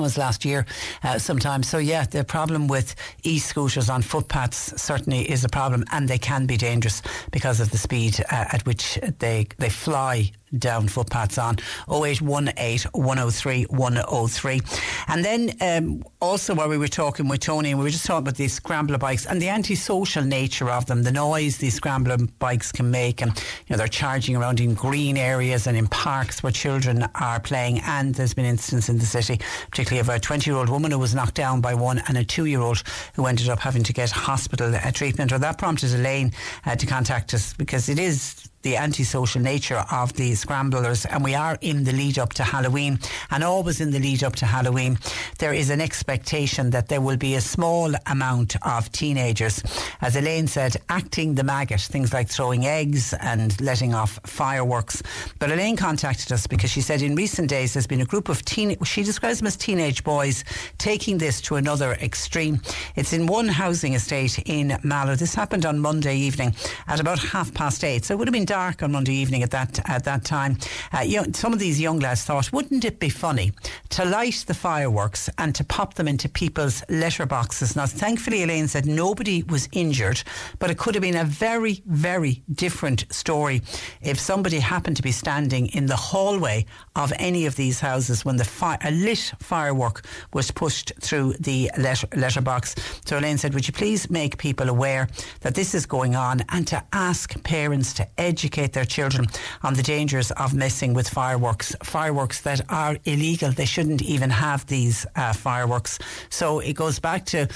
was last year uh, sometime. So yeah, the problem with e-scooters on footpaths certainly is a problem, and they can be dangerous because of the speed uh, at which they they fly down footpaths on 0818 103 103. And then um, also while we were talking with Tony, and we were just talking about these scrambler bikes and the antisocial nature of them, the noise these scrambler bikes can make, and you know they're charging around in green areas and in parks where children are playing. And there's been instances in the city, particularly of a 20 year old woman who was knocked down by one and a two year old who ended up having to get hospital uh, treatment. Or that prompted Elaine uh, to contact us because it is the antisocial nature of the scramblers, and we are in the lead up to Halloween, and always in the lead up to Halloween, there is an expectation that there will be a small amount of teenagers, as Elaine said, acting the maggot, things like throwing eggs and letting off fireworks. But Elaine contacted us because she said in recent days there's been a group of teen, she describes them as teenage boys, taking this to another extreme. It's in one housing estate in Mallow. This happened on Monday evening at about half past eight, so it would have been dark on Monday evening at that at that time. Uh, you know, some of these young lads thought, wouldn't it be funny to light the fireworks and to pop them into people's letterboxes? Now, thankfully, Elaine said nobody was injured, but it could have been a very, very different story if somebody happened to be standing in the hallway of any of these houses when the fi- a lit firework was pushed through the letter- letterbox. So Elaine said, would you please make people aware that this is going on and to ask parents to educate educate their children on the dangers of messing with fireworks, fireworks that are illegal. They shouldn't even have these uh, fireworks. So it goes back to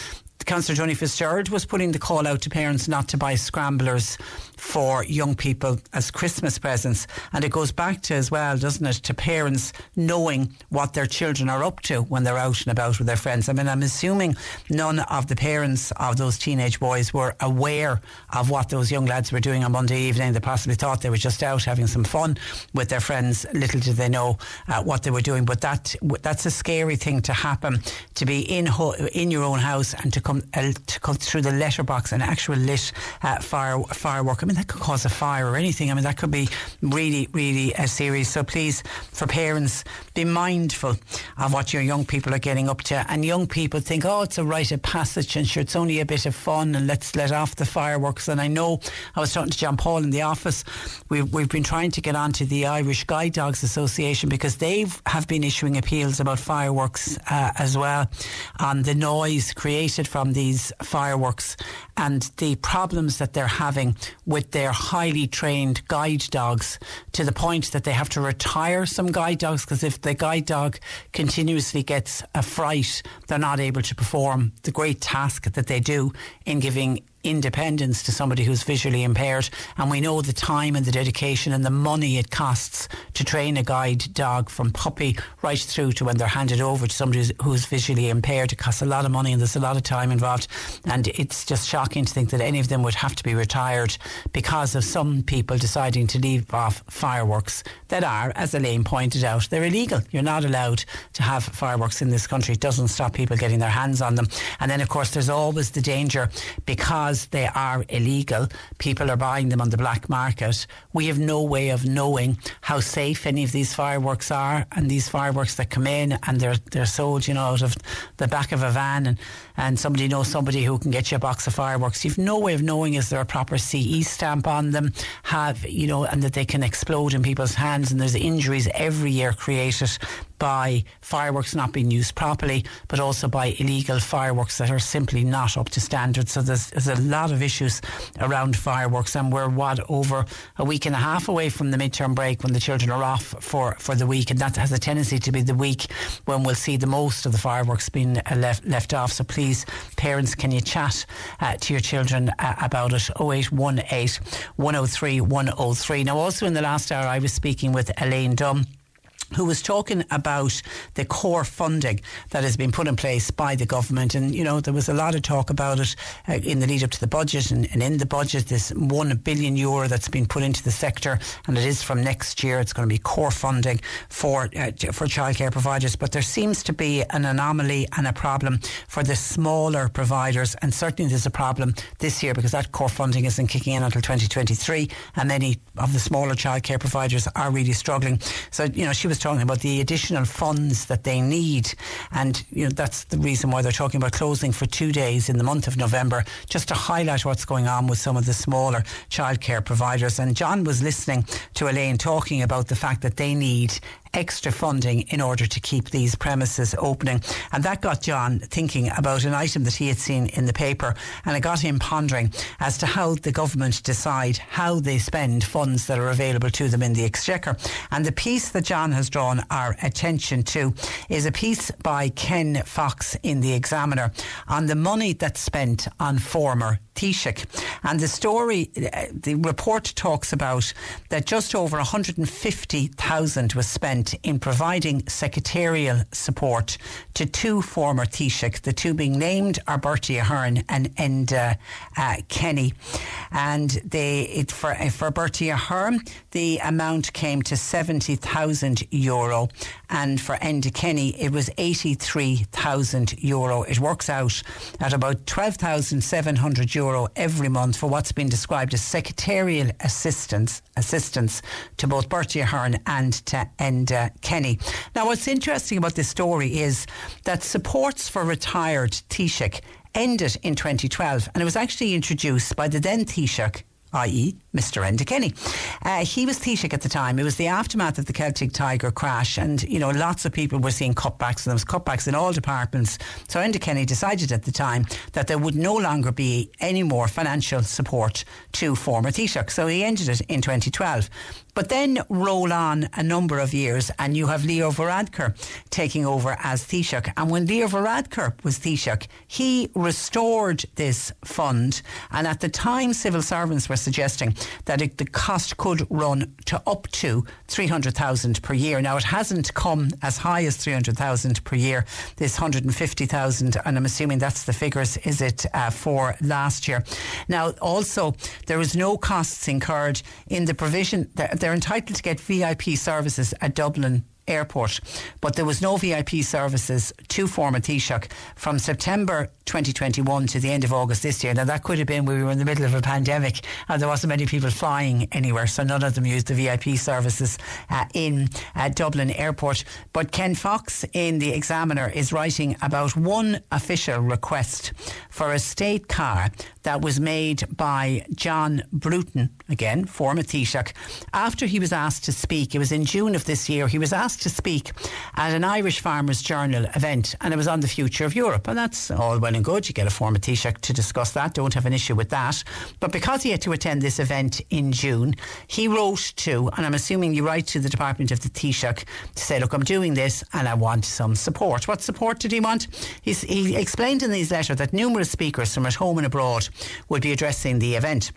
Councillor Tony Fitzgerald was putting the call out to parents not to buy scramblers for young people as Christmas presents. And it goes back to as well, doesn't it, to parents knowing what their children are up to when they're out and about with their friends. I mean, I'm assuming none of the parents of those teenage boys were aware of what those young lads were doing on Monday evening. They possibly thought they were just out having some fun with their friends. Little did they know uh, what they were doing. But that that's a scary thing to happen, to be in ho- in your own house and to come uh, to come through the letterbox, an actual lit uh, fire firework mean, that could cause a fire or anything. I mean, that could be really, really uh, serious. So please, for parents, be mindful of what your young people are getting up to. And young people think, oh, it's a rite of passage and sure, it's only a bit of fun and let's let off the fireworks. And I know I was talking to John Paul in the office. We've, we've been trying to get onto the Irish Guide Dogs Association because they have been issuing appeals about fireworks uh, as well and the noise created from these fireworks and the problems that they're having with their highly trained guide dogs to the point that they have to retire some guide dogs because if the guide dog continuously gets a fright, they're not able to perform the great task that they do in giving independence to somebody who's visually impaired. And we know the time and the dedication and the money it costs to train a guide dog from puppy right through to when they're handed over to somebody who's visually impaired. It costs a lot of money and there's a lot of time involved. And it's just shocking to think that any of them would have to be retired because of some people deciding to leave off fireworks that are, as Elaine pointed out, they're illegal. You're not allowed to have fireworks in this country. It doesn't stop people getting their hands on them. And then, of course, there's always the danger because because they are illegal, people are buying them on the black market. We have no way of knowing how safe any of these fireworks are, and these fireworks that come in and they're they're sold, you know, out of the back of a van, and and somebody knows somebody who can get you a box of fireworks. You've no way of knowing is there a proper CE stamp on them, have you know, and that they can explode in people's hands, and there's injuries every year created by fireworks not being used properly, but also by illegal fireworks that are simply not up to standard. So there's, there's a lot of issues around fireworks, and we're what over a week and a half away from the midterm break when the children are off for, for the week, and that has a tendency to be the week when we'll see the most of the fireworks being uh, left left off. So please, parents, can you chat uh, to your children uh, about it? 0818 103 103. Now, also in the last hour, I was speaking with Elaine Dunn who was talking about the core funding that has been put in place by the government. And, you know, there was a lot of talk about it uh, in the lead up to the budget. And, and, in the budget, this one billion euro that's been put into the sector, and it is from next year, it's going to be core funding for, uh, for childcare providers. But there seems to be an anomaly and a problem for the smaller providers. And certainly there's a problem this year because that core funding isn't kicking in until 2023. And many of the smaller childcare providers are really struggling. So, you know, she was was talking about the additional funds that they need, and you know that's the reason why they're talking about closing for two days in the month of November, just to highlight what's going on with some of the smaller childcare providers. And John was listening to Elaine talking about the fact that they need extra funding in order to keep these premises opening. And that got John thinking about an item that he had seen in the paper and it got him pondering as to how the government decide how they spend funds that are available to them in the exchequer. And the piece that John has drawn our attention to is a piece by Ken Fox in the Examiner on the money that's spent on former Taoiseach. And the story, uh, the report talks about that just over 150,000 was spent in providing secretarial support to two former Taoiseach. The two being named are Bertie Ahern and Enda uh, Kenny. And they, it, for, uh, for Bertie Ahern, the amount came to 70,000 euro. And for Enda Kenny, it was 83,000 euro. It works out at about 12,700 euro euro every month for what's been described as secretarial assistance assistance to both Bertie Ahern and to Enda Kenny. Now, what's interesting about this story is that supports for retired Taoiseach ended in 2012 and it was actually introduced by the then Taoiseach i.e., Mr. Enda Kenny. Uh, he was Taoiseach at the time. It was the aftermath of the Celtic Tiger crash, and you know lots of people were seeing cutbacks, and there was cutbacks in all departments. So Enda Kenny decided at the time that there would no longer be any more financial support to former Taoiseach. So he ended it in 2012. But then roll on a number of years, and you have Leo Varadkar taking over as Taoiseach. And when Leo Varadkar was Taoiseach, he restored this fund. And at the time, civil servants were suggesting that it, the cost could run to up to 300,000 per year. Now, it hasn't come as high as 300,000 per year, this 150,000, and I'm assuming that's the figures, is it, uh, for last year. Now, also, there was no costs incurred in the provision. There, they're entitled to get VIP services at Dublin Airport, but there was no VIP services to Forma Taoiseach from September 2021 to the end of August this year. Now, that could have been we were in the middle of a pandemic and there wasn't many people flying anywhere, so none of them used the VIP services uh, in uh, Dublin Airport. But Ken Fox in The Examiner is writing about one official request for a state car that was made by John Bruton, again, former Taoiseach, after he was asked to speak. It was in June of this year. He was asked to speak at an Irish Farmers Journal event, and it was on the future of Europe. And that's all well and good. You get a former Taoiseach to discuss that. Don't have an issue with that. But because he had to attend this event in June, he wrote to, and I'm assuming you write to the Department of the Taoiseach to say, look, I'm doing this and I want some support. What support did he want? He's, he explained in his letter that numerous speakers from at home and abroad would be addressing the event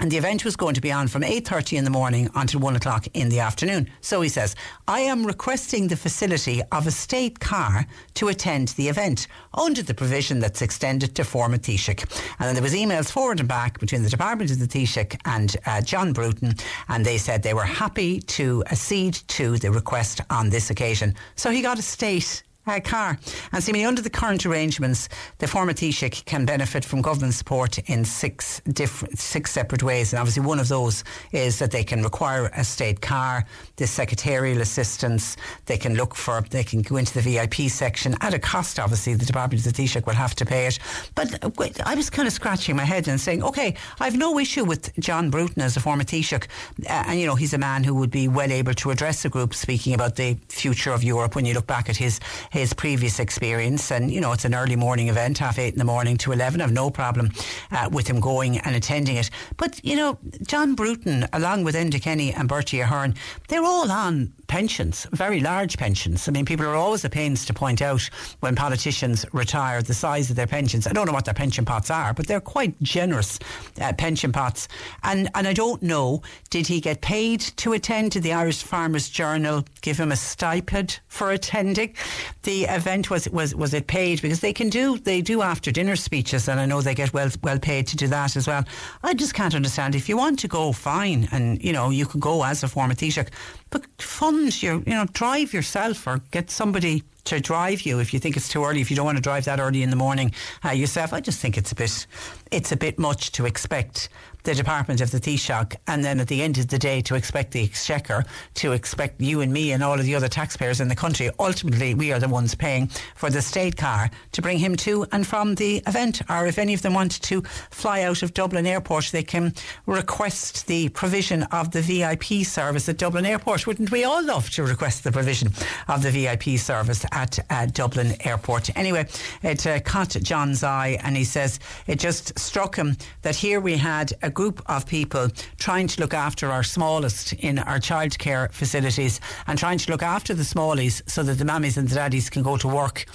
and the event was going to be on from 8.30 in the morning until 1 o'clock in the afternoon. So he says, I am requesting the facility of a state car to attend the event under the provision that's extended to former Taoiseach. And then there was emails forward and back between the Department of the Taoiseach and uh, John Bruton and they said they were happy to accede to the request on this occasion. So he got a state uh, car. And seemingly under the current arrangements, the former Taoiseach can benefit from government support in six different, six separate ways. And obviously, one of those is that they can require a state car, the secretarial assistance. They can look for, they can go into the VIP section at a cost. Obviously, the Department of the Taoiseach will have to pay it. But I was kind of scratching my head and saying, okay, I've no issue with John Bruton as a former Taoiseach, uh, and you know he's a man who would be well able to address the group, speaking about the future of Europe. When you look back at his his previous experience. And, you know, it's an early morning event, half eight in the morning to 11. I've no problem uh, with him going and attending it. But, you know, John Bruton, along with Enda Kenny and Bertie Ahern, they're all on pensions, very large pensions. I mean, people are always at pains to point out when politicians retire the size of their pensions. I don't know what their pension pots are, but they're quite generous uh, pension pots. And and I don't know, did he get paid to attend to the Irish Farmers Journal? Give him a stipend for attending the event? Was was was it paid? Because they can do they do after dinner speeches, and I know they get well well paid to do that as well. I just can't understand. If you want to go, fine, and you know you can go as a former Taoiseach, but fund your, you know, drive yourself or get somebody to drive you if you think it's too early. If you don't want to drive that early in the morning uh, yourself, I just think it's a bit, it's a bit much to expect the Department of the Taoiseach, and then at the end of the day to expect the Exchequer to expect you and me and all of the other taxpayers in the country. Ultimately, we are the ones paying for the state car to bring him to and from the event. Or if any of them want to fly out of Dublin Airport, they can request the provision of the VIP service at Dublin Airport. Wouldn't we all love to request the provision of the VIP service at uh, Dublin Airport? Anyway, it uh, caught John's eye, and he says it just struck him that here we had a group of people trying to look after our smallest in our childcare facilities and trying to look after the smallies so that the mammies and the daddies can go to work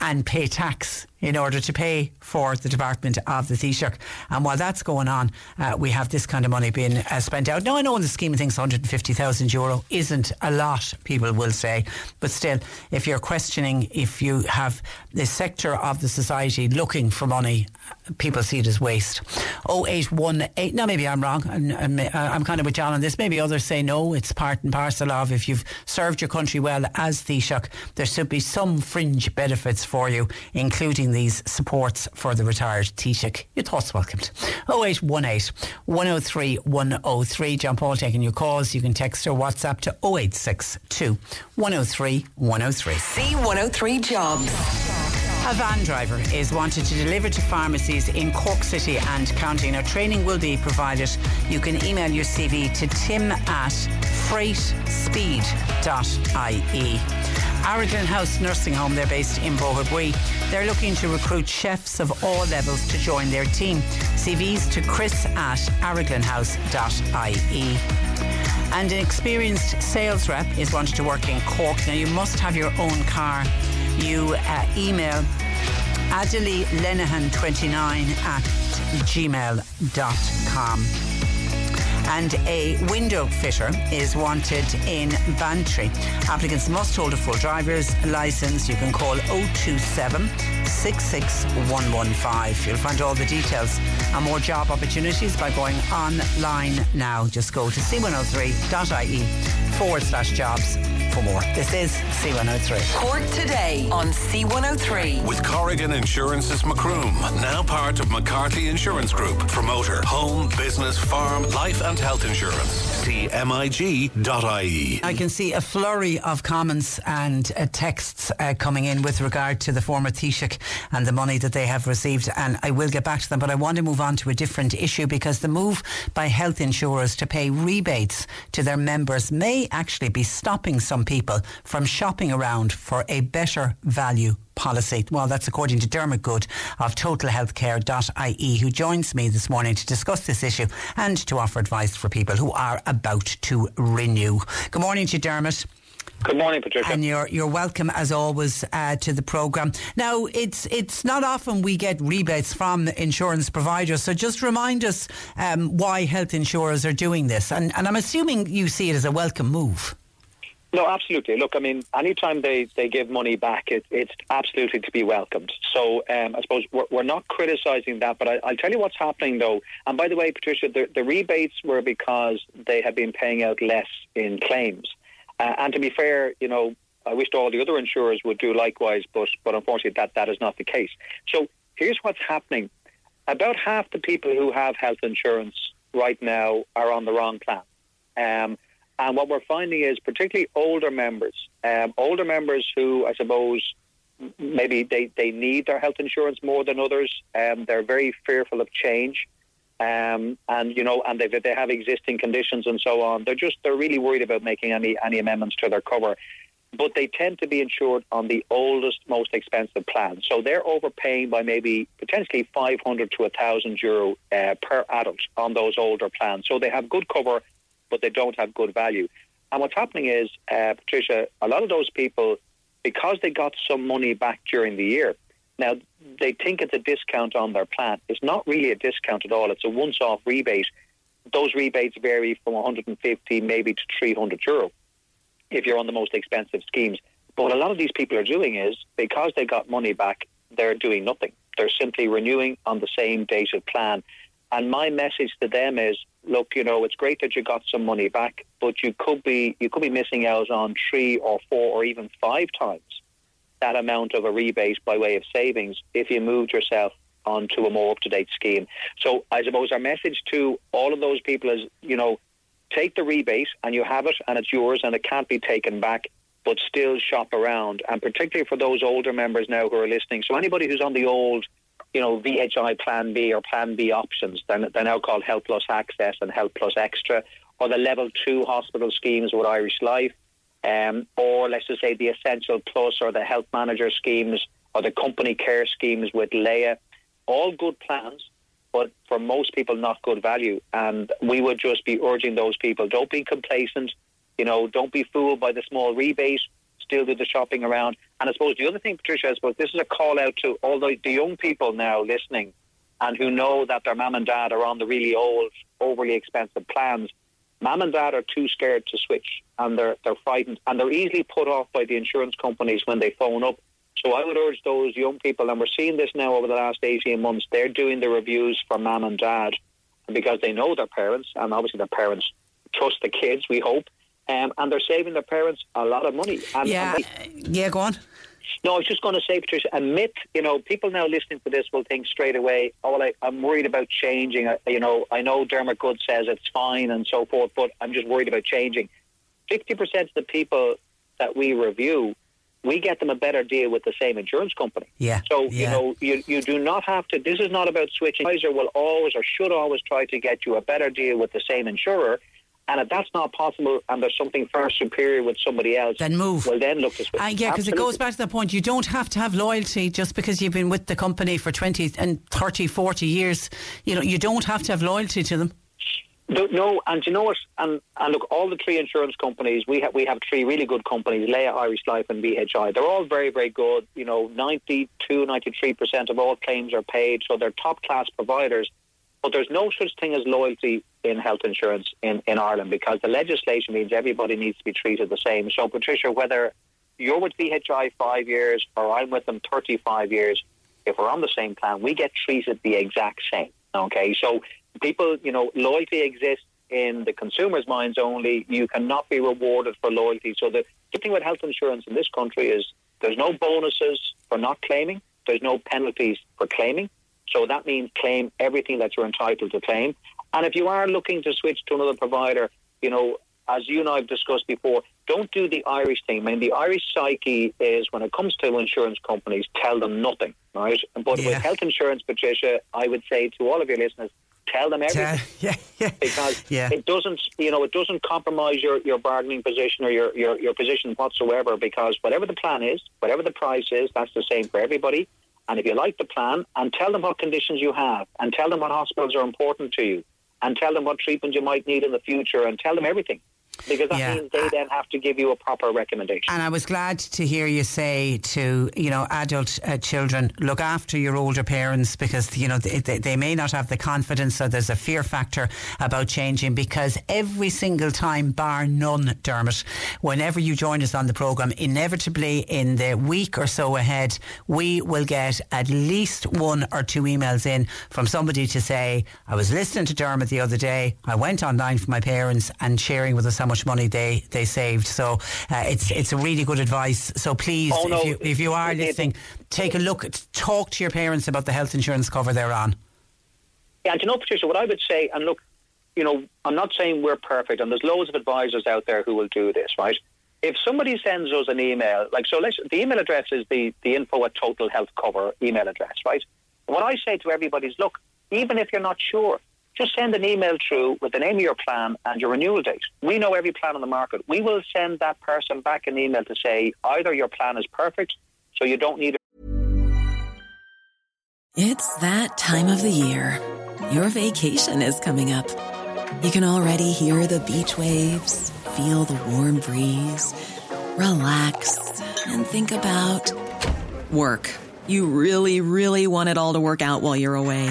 and pay tax in order to pay for the Department of the Taoiseach. And while that's going on, uh, we have this kind of money being uh, spent out. Now, I know in the scheme of things, 150,000 euro isn't a lot, people will say, but still, if you're questioning if you have the sector of the society looking for money, people see it as waste. 0818, now maybe I'm wrong, I'm, I'm, uh, I'm kind of with John on this, maybe others say no, it's part and parcel of if you've served your country well as Taoiseach, there should be some fringe benefits for you, including these supports for the retired Taoiseach. Your thoughts welcomed. 0818 103 103. John Paul taking your calls. You can text or WhatsApp to 0862 103 103. C103 Jobs. A van driver is wanted to deliver to pharmacies in Cork City and County. Now, training will be provided. You can email your CV to tim at freightspeed.ie. Araglin House Nursing Home, they're based in Boherbue. They're looking to recruit chefs of all levels to join their team. CVs to chris at araglinhouse.ie. And an experienced sales rep is wanted to work in Cork. Now, you must have your own car you uh, email Adelie Lenehan29 at gmail.com. And a window fitter is wanted in Bantry. Applicants must hold a full driver's license. You can call 027 66115. You'll find all the details and more job opportunities by going online now. Just go to c103.ie forward slash jobs for more. This is C103. Cork today on C103. With Corrigan Insurance's Macroom, now part of McCarthy Insurance Group. Promoter, home, business, farm, life and health insurance. See MIG.ie. I can see a flurry of comments and uh, texts uh, coming in with regard to the former Taoiseach and the money that they have received, and I will get back to them. But I want to move on to a different issue because the move by health insurers to pay rebates to their members may actually be stopping some people from shopping around for a better value policy. Well, that's according to Dermot Goode of totalhealthcover.ie, who joins me this morning to discuss this issue and to offer advice for people who are about to renew. Good morning to you, Dermot. Good morning, Patricia. And you're you're welcome as always uh, to the program. Now it's it's not often we get rebates from insurance providers, so just remind us um, why health insurers are doing this, and and I'm assuming you see it as a welcome move. No, absolutely. Look, I mean, anytime they, they give money back, it, it's absolutely to be welcomed. So um, I suppose we're, we're not criticising that, but I, will tell you what's happening though. And by the way, Patricia, the, the rebates were because they have been paying out less in claims. Uh, and to be fair, you know, I wish all the other insurers would do likewise, but but unfortunately, that that is not the case. So here's what's happening: about half the people who have health insurance right now are on the wrong plan. Um, and what we're finding is, particularly older members, um, older members who I suppose maybe they, they need their health insurance more than others. Um, they're very fearful of change. Um, and you know, and they they have existing conditions and so on. They're just they're really worried about making any any amendments to their cover, but they tend to be insured on the oldest, most expensive plan. So they're overpaying by maybe potentially five hundred to thousand euro uh, per adult on those older plans. So they have good cover, but they don't have good value. And what's happening is, uh, Patricia, a lot of those people, because they got some money back during the year, now, they think it's a discount on their plan. It's not really a discount at all. It's a once-off rebate. Those rebates vary from 150 maybe to 300 euro if you're on the most expensive schemes. But what a lot of these people are doing is because they got money back, they're doing nothing. They're simply renewing on the same dated plan. And my message to them is, look, you know, it's great that you got some money back, but you could be you could be missing out on three or four or even five times that amount of a rebate by way of savings if you moved yourself onto a more up-to-date scheme. So I suppose our message to all of those people is, you know, take the rebate and you have it and it's yours and it can't be taken back, but still shop around. And particularly for those older members now who are listening. So anybody who's on the old, you know, VHI Plan B or Plan B options, they're, they're now called Health Plus Access and Health Plus Extra, or the Level 2 hospital schemes with Irish Life um, or let's just say the Essential Plus or the Health Manager schemes or the company care schemes with Laya. All good plans, but for most people, not good value. And we would just be urging those people don't be complacent. You know, don't be fooled by the small rebate. Still do the shopping around. And I suppose the other thing, Patricia, I suppose this is a call out to all the, the young people now listening and who know that their mum and dad are on the really old, overly expensive plans Mom and dad are too scared to switch and they're, they're frightened and they're easily put off by the insurance companies when they phone up. So I would urge those young people, and we're seeing this now over the last 18 months, they're doing the reviews for mom and dad because they know their parents, and obviously their parents trust the kids, we hope, um, and they're saving their parents a lot of money. And, yeah, and they, yeah, go on. No, I was just going to say, Patricia, a myth, you know, people now listening to this will think straight away, oh, well, I, I'm worried about changing. I, you know, I know Dermot Goode says it's fine and so forth, but I'm just worried about changing. 50% of the people that we review, we get them a better deal with the same insurance company. Yeah. So, yeah. you know, you, you do not have to, this is not about switching. Advisor will always or should always try to get you a better deal with the same insurer and if that's not possible and there's something far superior with somebody else, then move. Well, then look to switch. Uh, yeah, because it goes back to the point. You don't have to have loyalty just because you've been with the company for 20 and 30, 40 years. You know, you don't have to have loyalty to them. No, and you know what? And, and look, all the three insurance companies, we have we have three really good companies: Laya, Irish Life, and VHI. They're all very, very good. You know, 92, 93 percent of all claims are paid, so they're top class providers. But there's no such thing as loyalty in health insurance in, in Ireland because the legislation means everybody needs to be treated the same. So, Patricia, whether you're with VHI five years or I'm with them 35 years, if we're on the same plan, we get treated the exact same. Okay, so people, you know, loyalty exists in the consumer's minds only. You cannot be rewarded for loyalty. So the good thing with health insurance in this country is there's no bonuses for not claiming. There's no penalties for claiming. So that means claim everything that you're entitled to claim. And if you are looking to switch to another provider, you know, as you and I have discussed before, don't do the Irish thing. I mean, the Irish psyche is when it comes to insurance companies, tell them nothing, right? But Yeah. with health insurance, Patricia, I would say to all of your listeners, tell them everything [laughs] yeah, yeah. because Yeah. it doesn't, you know, it doesn't compromise your, your bargaining position or your, your, your position whatsoever. Because whatever the plan is, whatever the price is, that's the same for everybody. And if you like the plan, and tell them what conditions you have, and tell them what hospitals are important to you, and tell them what treatment you might need in the future, and tell them everything. Because that Yeah. means they then have to give you a proper recommendation. And I was glad to hear you say to you know adult uh, children, look after your older parents because you know they, they, may not have the confidence, or there's a fear factor about changing. Because every single time, bar none, Dermot, whenever you join us on the program, inevitably in the week or so ahead, we will get at least one or two emails in from somebody to say, I was listening to Dermot the other day. I went online for my parents and sharing with us how much money they, they saved. So uh, it's it's a really good advice. So please, Oh, no, if you if you are listening, take a look, talk to your parents about the health insurance cover they're on. Yeah, and you know, Patricia, what I would say, and look, you know, I'm not saying we're perfect, and there's loads of advisors out there who will do this, right? If somebody sends us an email, like, so let's, the email address is the, the info at Total Health Cover email address, right? What I say to everybody is, look, even if you're not sure, just send an email through with the name of your plan and your renewal date. We know every plan on the market. We will send that person back an email to say either your plan is perfect, so you don't need it. It's that time of the year. Your vacation is coming up. You can already hear the beach waves, feel the warm breeze, relax, and think about work. You really, really want it all to work out while you're away.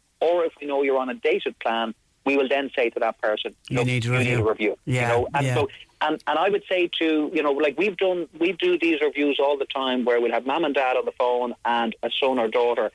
or if we know you're on a dated plan, we will then say to that person, You "Look, need you need review." a review. Yeah, you know, and yeah. so and, and I would say to you know like we've done we do these reviews all the time where we'll have mum and dad on the phone and a son or daughter,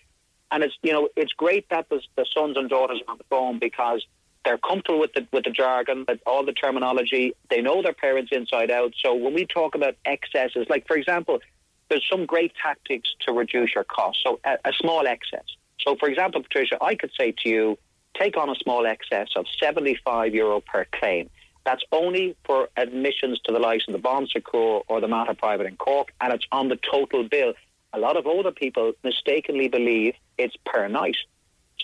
and it's you know it's great that the, the sons and daughters are on the phone because they're comfortable with the with the jargon, with all the terminology. They know their parents inside out. So when we talk about excesses, like for example, there's some great tactics to reduce your costs. So a, a small excess. So for example, Patricia, I could say to you, take on a small excess of 75 euro per claim. That's only for admissions to the likes of the Bon Secours or the Mater Private in Cork, and it's on the total bill. A lot of older people mistakenly believe it's per night.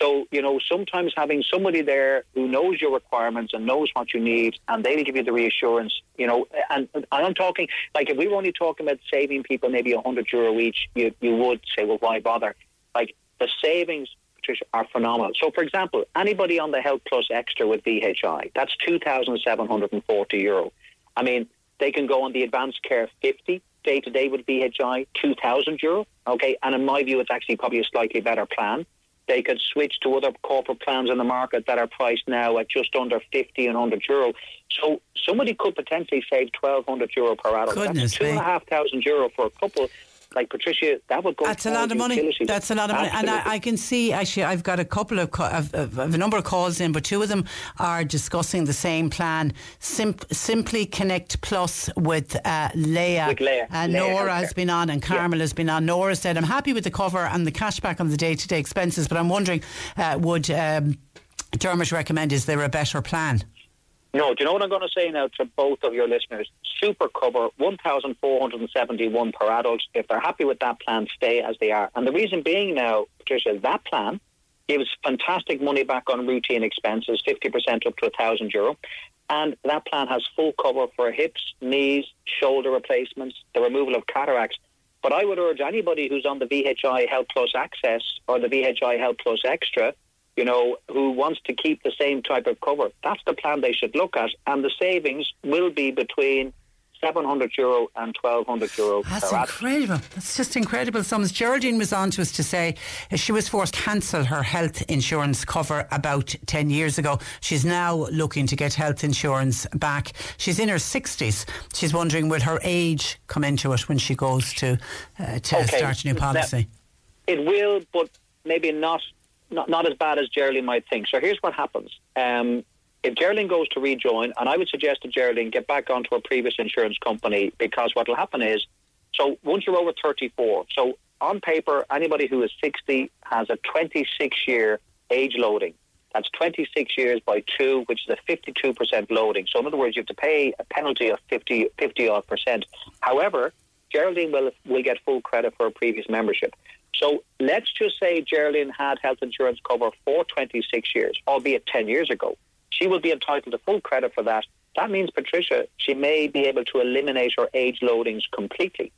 So, you know, sometimes having somebody there who knows your requirements and knows what you need, and they'll give you the reassurance, you know, and, and I'm talking, like, if we were only talking about saving people maybe 100 euro each, you, you would say, well, why bother? The savings, Patricia, are phenomenal. So, for example, anybody on the Health Plus Extra with VHI, that's 2,740 euro. I mean, they can go on the Advanced Care 50 day to day with VHI, 2,000 euro. Okay, and in my view, it's actually probably a slightly better plan. They could switch to other corporate plans in the market that are priced now at just under 50 and 100 euro. So somebody could potentially save 1,200 euro per adult. Goodness That's me. 2,500 euro for a couple. Like Patricia, that would go. That's a lot of money. utilities. That's a lot of money, and I, I can see actually I've got a couple of, a number of calls in, but two of them are discussing the same plan. Sim- Simply Connect Plus with uh, Laya. With Laya. And Leah Nora has been on, and Carmel has been on. Nora said, "I'm happy with the cover and the cashback on the day-to-day expenses, but I'm wondering, uh, would um, Dermot recommend is there a better plan?" No, do you know what I'm going to say now to both of your listeners? Super cover, 1,471 per adult. If they're happy with that plan, stay as they are. And the reason being now, Patricia, that plan gives fantastic money back on routine expenses, 50% up to 1,000 euro. And that plan has full cover for hips, knees, shoulder replacements, the removal of cataracts. But I would urge anybody who's on the VHI Health Plus Access or the VHI Health Plus Extra you know, who wants to keep the same type of cover. That's the plan they should look at, and the savings will be between 700 euro and 1200 euro That's incredible. That's just incredible sums. Geraldine was on to us to say uh, she was forced to cancel her health insurance cover about 10 years ago. She's now looking to get health insurance back. She's in her 60s. She's wondering will her age come into it when she goes to, uh, to Okay. start a new Now- policy? It will, but maybe not, not not as bad as Geraldine might think. So here's what happens. Um, if Geraldine goes to rejoin, and I would suggest to Geraldine get back onto her previous insurance company because what will happen is, so once you're over 34, so on paper, anybody who is 60 has a 26 year age loading. That's 26 years by two, which is a 52% loading. So in other words, you have to pay a penalty of 50, 50 odd percent. However, Geraldine will will get full credit for her previous membership. So let's just say Geraldine had health insurance cover for 26 years, albeit 10 years ago. She will be entitled to full credit for that. That means, Patricia, she may be able to eliminate her age loadings completely.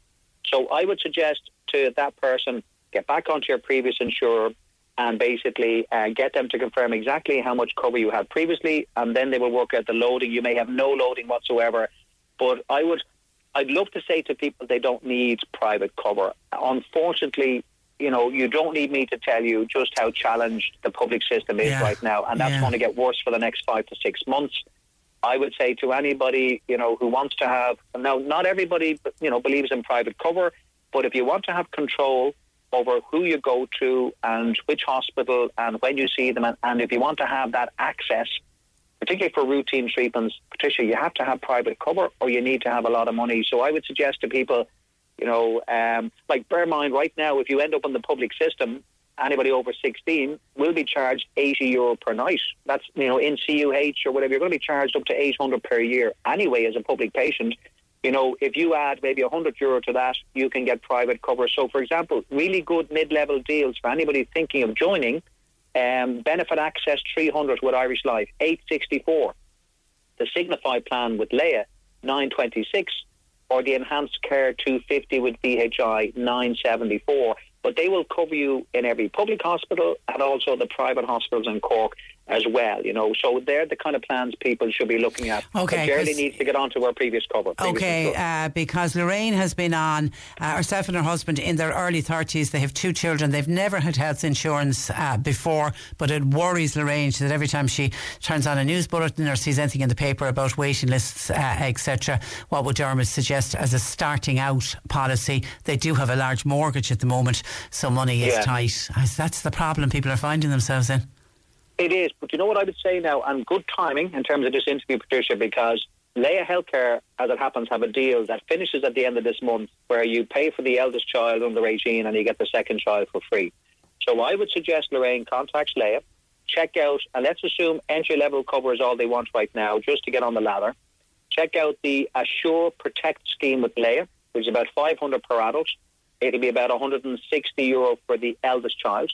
So I would suggest to that person, get back onto your previous insurer and basically uh, get them to confirm exactly how much cover you had previously, and then they will work out the loading. You may have no loading whatsoever, but I would, I'd love to say to people they don't need private cover. Unfortunately, you know, you don't need me to tell you just how challenged the public system is Yeah. right now, and that's Yeah. going to get worse for the next five to six months. I would say to anybody, you know, who wants to have now, not everybody, you know, believes in private cover, but if you want to have control over who you go to and which hospital and when you see them, and, and if you want to have that access, particularly for routine treatments, Patricia, you have to have private cover or you need to have a lot of money. So I would suggest to people, you know, um, like bear in mind right now, if you end up in the public system, anybody over 16 will be charged 80 euro per night. That's, you know, in CUH or whatever, you're going to be charged up to 800 per year anyway as a public patient. You know, if you add maybe 100 euro to that, you can get private cover. So, for example, really good mid-level deals for anybody thinking of joining. Um, benefit access 300 with Irish Life, 864. The Signify plan with Laya, 926. Or the Enhanced Care 250 with VHI, 974. But they will cover you in every public hospital and also the private hospitals in Cork as well, you know. So they're the kind of plans people should be looking at. Okay, But needs to get onto her previous cover. previous Okay, uh, because Lorraine has been on, uh, herself and her husband in their early 30s. They have two children. They've never had health insurance uh, before, but it worries Lorraine. that every time she turns on a news bulletin or sees anything in the paper about waiting lists, uh, etc., what would Dermot suggest as a starting out policy? They do have a large mortgage at the moment, so money is Yeah. tight. That's the problem people are finding themselves in. It is, but you know what I would say now, and good timing in terms of this interview, Patricia, because Laya Healthcare, as it happens, have a deal that finishes at the end of this month where you pay for the eldest child under 18 and you get the second child for free. So I would suggest Lorraine contacts Laya, check out, and let's assume entry level cover is all they want right now just to get on the ladder. Check out the Assure Protect scheme with Laya, which is about 500 per adult. It'll be about 160 euro for the eldest child.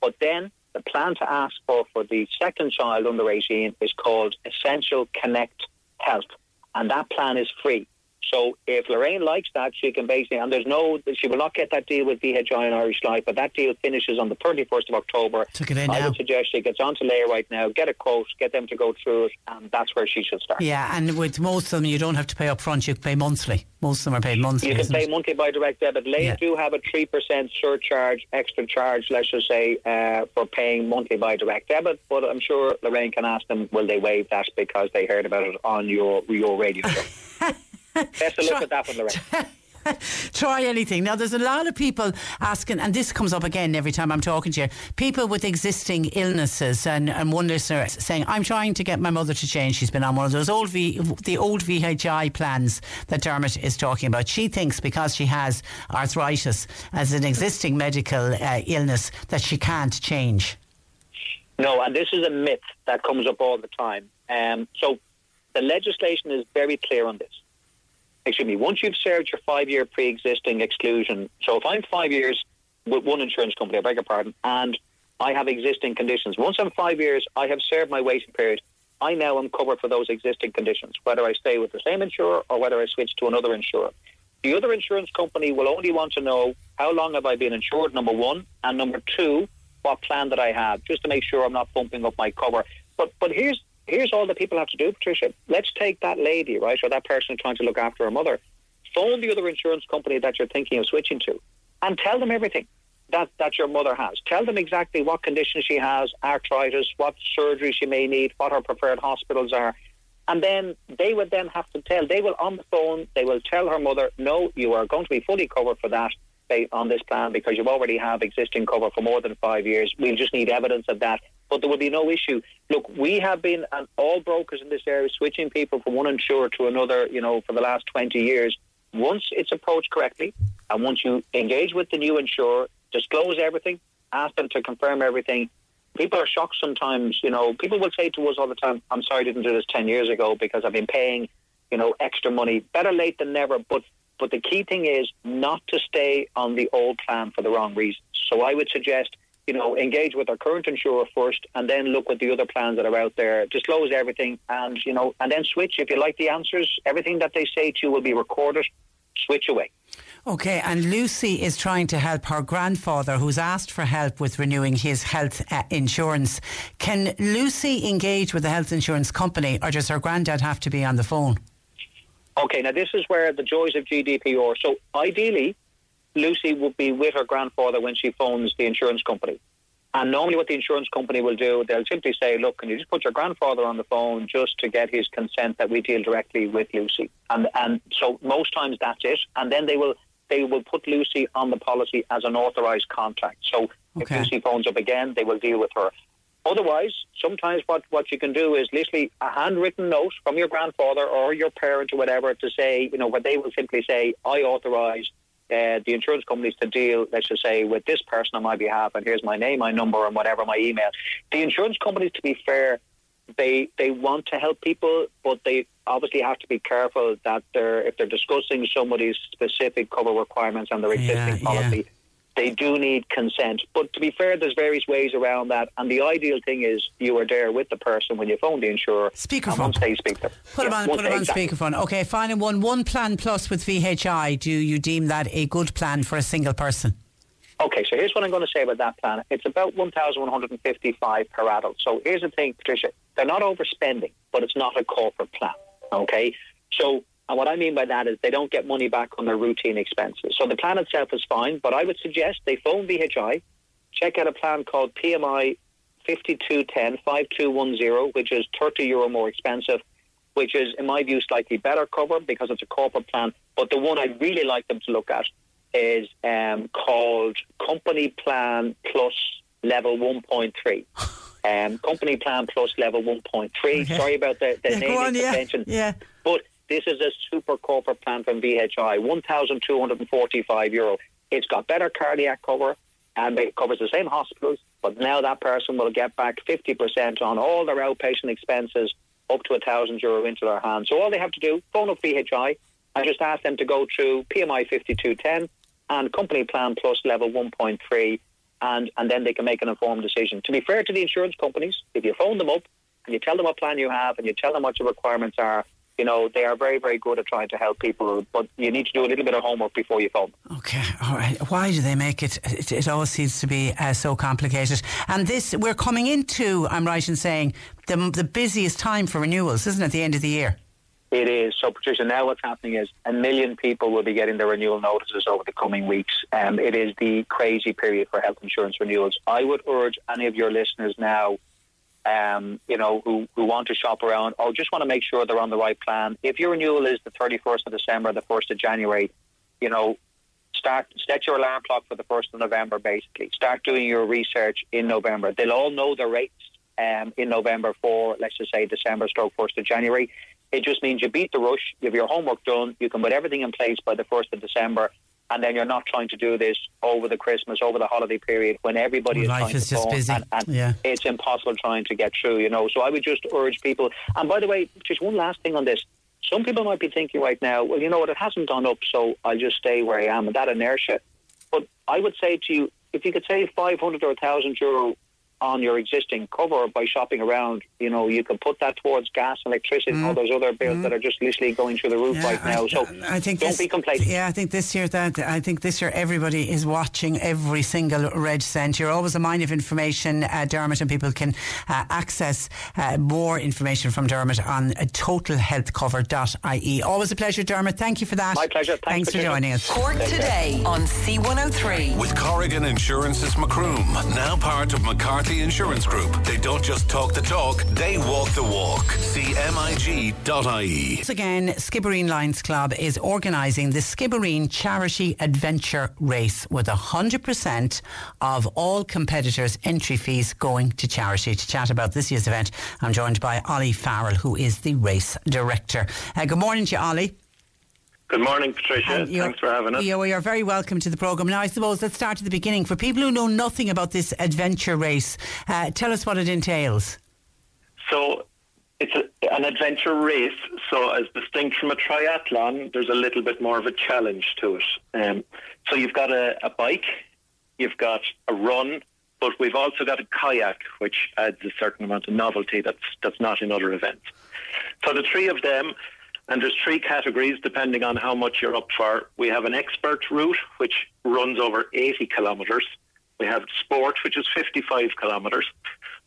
But then the plan to ask for for the second child under 18 is called Essential Connect Health, and that plan is free. So if Lorraine likes that, she can basically, and there's no, she will not get that deal with VHI and Irish Life, but that deal finishes on the 31st of October. So get in I now. would suggest she gets onto Laya right now, get a quote, get them to go through it, and that's where she should start. Yeah, and with most of them, you don't have to pay up front, you pay monthly. Most of them are paid monthly. You can pay it? monthly by direct debit. Laya Yeah. do have a 3% surcharge, extra charge, let's just say, uh, for paying monthly by direct debit. But I'm sure Lorraine can ask them, will they waive that because they heard about it on your your radio show. [laughs] Best of luck Try- with that one, Lorraine. [laughs] try anything. Now, there's a lot of people asking, and this comes up again every time I'm talking to you. People with existing illnesses, and, and one listener saying, "I'm trying to get my mother to change. She's been on one of those old v, the old VHI plans that Dermot is talking about. She thinks because she has arthritis as an existing medical uh, illness that she can't change." No, and this is a myth that comes up all the time. Um, so the legislation is very clear on this. Excuse me, once you've served your five year pre existing exclusion, so if I'm five years with one insurance company, I beg your pardon, and I have existing conditions, once I'm five years, I have served my waiting period. I now am covered for those existing conditions, whether I stay with the same insurer or whether I switch to another insurer. The other insurance company will only want to know how long have I been insured, number one, and number two, what plan that I have, just to make sure I'm not bumping up my cover. But but here's here's all that people have to do, Patricia. Let's take that lady, right, or that person trying to look after her mother. Phone the other insurance company that you're thinking of switching to, and tell them everything that that your mother has. Tell them exactly what condition she has, arthritis, what surgery she may need, what her preferred hospitals are. And then they would then have to tell, they will on the phone, they will tell her mother, no, you are going to be fully covered for that on this plan because you already have existing cover for more than five years. We'll just need evidence of that. But there will be no issue. Look, we have been, and all brokers in this area, switching people from one insurer to another, you know, for the last 20 years. Once it's approached correctly, and once you engage with the new insurer, disclose everything, ask them to confirm everything. People are shocked sometimes, you know, people will say to us all the time, I'm sorry I didn't do this 10 years ago because I've been paying, you know, extra money. Better late than never, but but the key thing is not to stay on the old plan for the wrong reasons. So I would suggest, you know, engage with our current insurer first and then look at the other plans that are out there. Disclose everything and, you know, and then switch. If you like the answers, everything that they say to you will be recorded. Switch away. Okay, and Lucy is trying to help her grandfather who's asked for help with renewing his health uh, insurance. Can Lucy engage with the health insurance company or does her granddad have to be on the phone? Okay, now this is where the joys of GDPR. So ideally, Lucy would be with her grandfather when she phones the insurance company. And normally, what the insurance company will do, they'll simply say, "Look, can you just put your grandfather on the phone just to get his consent that we deal directly with Lucy?" And and so most times that's it. And then they will they will put Lucy on the policy as an authorised contact. So okay. if Lucy phones up again, they will deal with her. Otherwise, sometimes what, what you can do is literally a handwritten note from your grandfather or your parent or whatever to say, you know, where they will simply say, I authorise uh, the insurance companies to deal, let's just say, with this person on my behalf, and here's my name, my number, and whatever, my email. The insurance companies, to be fair, they they want to help people, but they obviously have to be careful that they're if they're discussing somebody's specific cover requirements and their existing yeah, policy. Yeah they do need consent. But to be fair, there's various ways around that. And the ideal thing is you are there with the person when you phone the insurer. Speakerphone. Once they speak them. Put yeah, them on, put them on exactly. speakerphone. Okay, final one. One plan plus with VHI. Do you deem that a good plan for a single person? Okay, so here's what I'm going to say about that plan. It's about 1,155 per adult. So here's the thing, Patricia. They're not overspending, but it's not a corporate plan. Okay? So and what I mean by that is they don't get money back on their routine expenses. So the plan itself is fine, but I would suggest they phone VHI, check out a plan called PMI 5210 5210, which is 30 euro more expensive, which is, in my view, slightly better cover because it's a corporate plan. But the one I'd really like them to look at is um, called Company Plan Plus Level 1.3. [laughs] Um, company Plan Plus Level 1.3. Okay. Sorry about the, the yeah, naming on, convention. Yeah. yeah. But this is a super corporate plan from VHI, 1,245 euro. It's got better cardiac cover and it covers the same hospitals, but now that person will get back 50% on all their outpatient expenses up to 1,000 euro into their hands. So all they have to do, phone up VHI and just ask them to go through PMI 5210 and company plan plus level 1.3 and, and then they can make an informed decision. To be fair to the insurance companies, if you phone them up and you tell them what plan you have and you tell them what your requirements are, you know, they are very, very good at trying to help people, but you need to do a little bit of homework before you phone. Okay, all right. Why do they make it? It, it always seems to be uh, so complicated. And this, we're coming into, I'm right in saying, the, the busiest time for renewals, isn't it, the end of the year? It is. So, Patricia, now what's happening is a million people will be getting their renewal notices over the coming weeks. Um, it is the crazy period for health insurance renewals. I would urge any of your listeners now um, you know, who, who want to shop around or just want to make sure they're on the right plan. If your renewal is the 31st of December, the 1st of January, you know, start set your alarm clock for the first of November. Basically, start doing your research in November. They'll all know the rates um, in November for let's just say December stroke first of January. It just means you beat the rush. You have your homework done. You can put everything in place by the first of December, and then you're not trying to do this over the Christmas, over the holiday period when everybody well, is life trying is to just busy. and, and yeah. it's impossible trying to get through, you know. So I would just urge people. And by the way, just one last thing on this. Some people might be thinking right now, well, you know what, it hasn't gone up, so I'll just stay where I am, and that inertia. But I would say to you, if you could save 500 or 1,000 euro on your existing cover by shopping around, you know, you can put that towards gas, electricity, and all those other bills that are just literally going through the roof Mm. Yeah, right now. I, so I think don't this, be complacent. Yeah, I think this year that I think this year everybody is watching every single red cent. You're always a mine of information, uh, Dermot, and people can uh, access uh, more information from Dermot on uh, totalhealthcover.ie. Always a pleasure, Dermot. Thank you for that. My pleasure. Thanks, for Patricia. joining us. Cork today on C103. With Corrigan Insurance's Macroom, now part of McCarthy Insurance Group. They don't just talk the talk, they walk the walk. CMIG.ie. Once again, Skibbereen Lions Club is organising the Skibbereen Charity Adventure Race with 100% of all competitors' entry fees going to charity. To chat about this year's event, I'm joined by Ollie Farrell, who is the race director. Uh, good morning to you, Ollie. Good morning, Patricia. Thanks for having us. Yeah, you're very welcome to the programme. Now, I suppose let's start at the beginning. For people who know nothing about this adventure race, uh, tell us what it entails. So, it's a, an adventure race. So, as distinct from a triathlon, there's a little bit more of a challenge to it. Um, so, you've got a, a bike, you've got a run, but we've also got a kayak, which adds a certain amount of novelty that's that's not in other events. So, the three of them. And there's three categories depending on how much you're up for. We have an expert route, which runs over 80 kilometres. We have sport, which is 55 kilometres.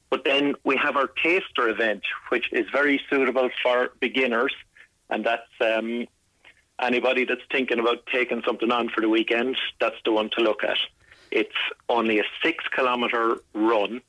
But then we have our taster event, which is very suitable for beginners. And that's um, anybody that's thinking about taking something on for the weekend, that's the one to look at. It's only a six kilometre run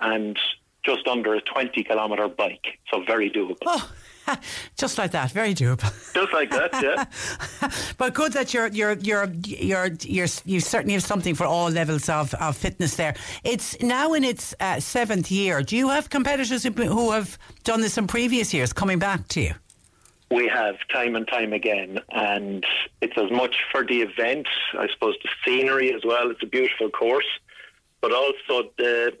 and just under a 20 kilometre bike. So very doable. Oh, [laughs] just like that, very doable. Just like that, yeah. [laughs] But good that you're you're you're you're you're you certainly have something for all levels of, of fitness there. It's now in its uh, seventh year. Do you have competitors who, who have done this in previous years coming back to you? We have time and time again, and it's as much for the event, I suppose, the scenery as well. It's a beautiful course, but also the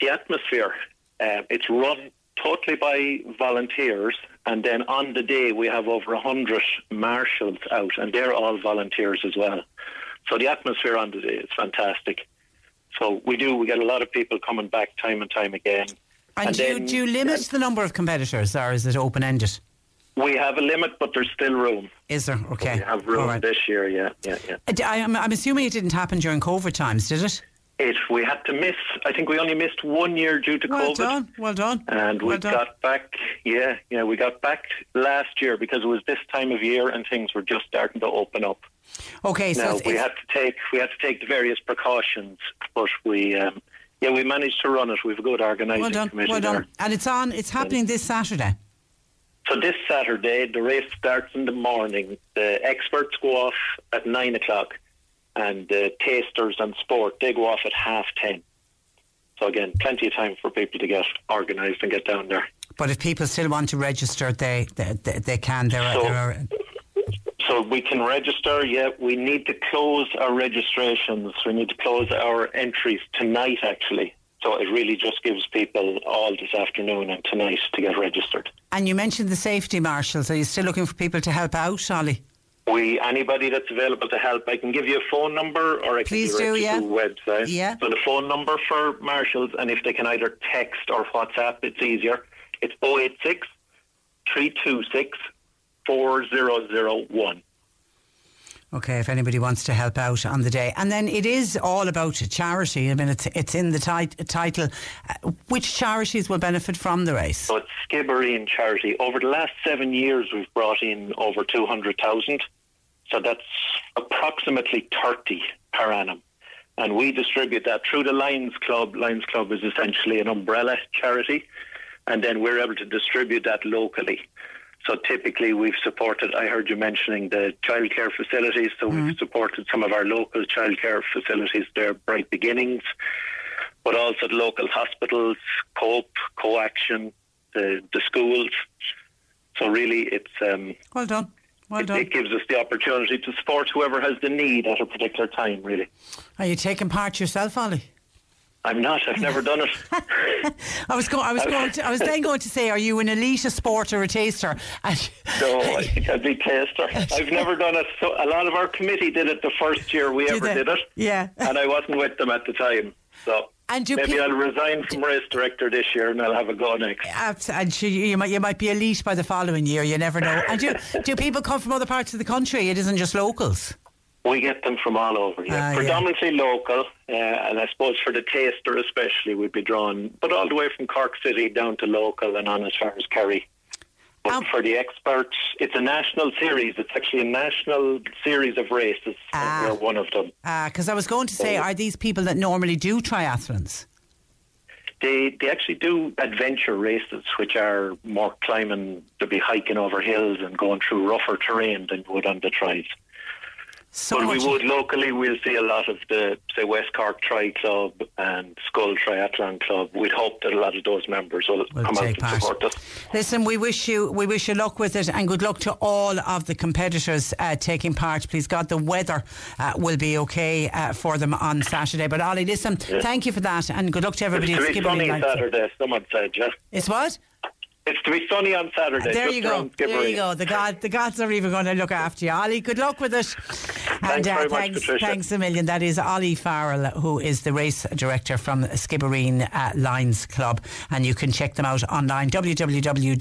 the atmosphere. Uh, it's run totally by volunteers, and then on the day we have over a hundred marshals out, and they're all volunteers as well. So the atmosphere on the day is fantastic. So we do. We get a lot of people coming back time and time again. And, do, you, do you limit the number of competitors, or is it open ended? We have a limit, but there's still room. Is there? Okay. We have room right. this year, yeah, yeah, yeah. Uh, d- I, am I'm assuming it didn't happen during COVID times, did it? It, we had to miss, I think we only missed one year due to Well COVID. done. Well done. And we Well done. got back, yeah, yeah, we got back last year because it was this time of year and things were just starting to open up. Okay, so it's, we it's- had to take we had to take the various precautions, but we um, yeah we managed to run it. We've a good organising well done. committee Well there. done. And it's on. It's happening this Saturday. So this Saturday, the race starts in the morning. The experts go off at nine o'clock, and the tasters and sport they go off at half ten. So again, plenty of time for people to get organised and get down there. But if people still want to register, they they, they, they can. There are, So- there are So we can register. Yeah, we need to close our registrations. We need to close our entries tonight, actually. So it really just gives people all this afternoon and tonight to get registered. And you mentioned the safety marshals. Are you still looking for people to help out, Ollie? We anybody that's available to help, I can give you a phone number or I can Please direct do, you yeah. to a website. Yeah. So the phone number for marshals, and if they can either text or WhatsApp, it's easier. It's 086 326 4001. Okay, if anybody wants to help out on the day, and then it is all about charity. I mean, it's it's in the tit- title. Uh, which charities will benefit from the race? So it's Skibbereen charity. Over the last seven years, we've brought in over 200,000. So that's approximately 30 per annum. And we distribute that through the Lions Club. Lions Club is essentially an umbrella charity. And then we're able to distribute that locally. So typically we've supported, I heard you mentioning the childcare facilities, so we've supported some of our local childcare facilities there, Bright Beginnings, but also the local hospitals, COPE, CoAction, the, the schools. So really it's... Um, well done. Well it, it gives us the opportunity to support whoever has the need at a particular time, really. Are you taking part yourself, Ollie? I'm not. I've never done it. [laughs] I was going. I was going. To, I was then going to say, are you an elite, a sport, or a taster? And [laughs] no, I think I'd be taster. I've never done it. So a lot of our committee did it the first year we Did ever they? did it. Yeah. and I wasn't with them at the time. So And do maybe I'll resign from race director this year and I'll have a go next. And you, might you might be elite by the following year. You never know. And do [laughs] do people come from other parts of the country? It isn't just locals. We get them from all over, yeah. Ah, yeah. Predominantly local, uh, and I suppose for the taster especially, we'd be drawn, but all the way from Cork City down to local and on as far as Kerry. But Um, for the experts, it's a national series. It's actually a national series of races. Ah. We're one of them. Because I was going to say, are these people that normally do triathlons? They they actually do adventure races, which are more climbing. They'll be hiking over hills and going through rougher terrain than you would on the tries. So but we would locally, we'll see a lot of the say West Cork Tri Club and Schull Triathlon Club. We'd hope that a lot of those members will Will come out and part. support us. Listen, we wish you we wish you luck with it, and good luck to all of the competitors uh, taking part. Please God, the weather uh, will be okay uh, for them on Saturday. But Ollie, listen, thank you for that, and good luck to everybody. It's be sunny Saturday. Someone said, yeah. It's what? It's to be sunny on Saturday. There you go. There you go. The god, the gods are even going to look after you, Ollie. Good luck with it. and uh, very much, thanks, Patricia. thanks a million. That is Ollie Farrell, who is the race director from Skibbereen uh, Lions Club, and you can check them out online www.thescar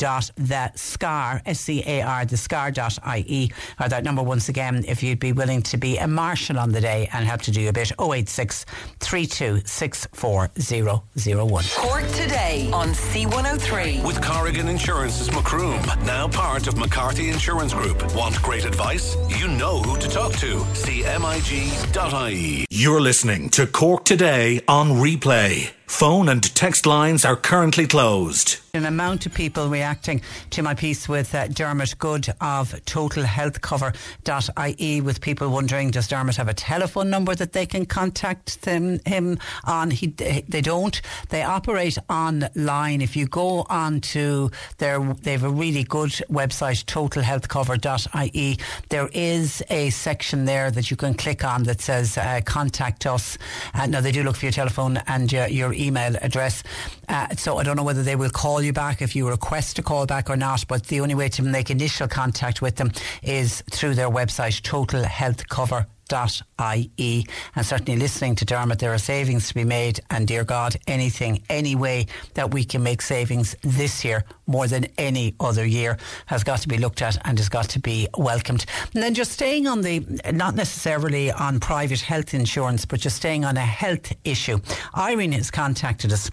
s c a r thescar.ie or that number once again if you'd be willing to be a marshal on the day and help to do a bit 086 3264001. Cork today on C103. With Corrigan Insurance's Macroom, now part of McCarthy Insurance Group. Want great advice? You know who to talk to. CMIG.ie. You're listening to Cork Today on replay. Phone and text lines are currently closed. An amount of people reacting to my piece with uh, Dermot Goode of totalhealthcover.ie with people wondering does Dermot have a telephone number that they can contact them, him on? He, they don't. They operate online. If you go on to their, they have a really good website, totalhealthcover.ie. There is a section there that you can click on that says uh, contact us. Uh, now, they do look for your telephone and your, your email address. Uh, so I don't know whether they will call you back if you request a call back or not, but the only way to make initial contact with them is through their website, Total Health Cover ie and certainly listening to Dermot there are savings to be made. And dear God anything any way that we can make savings this year more than any other year has got to be looked at and has got to be welcomed. And then just staying on the not necessarily on private health insurance but just staying on a health issue. Irene has contacted us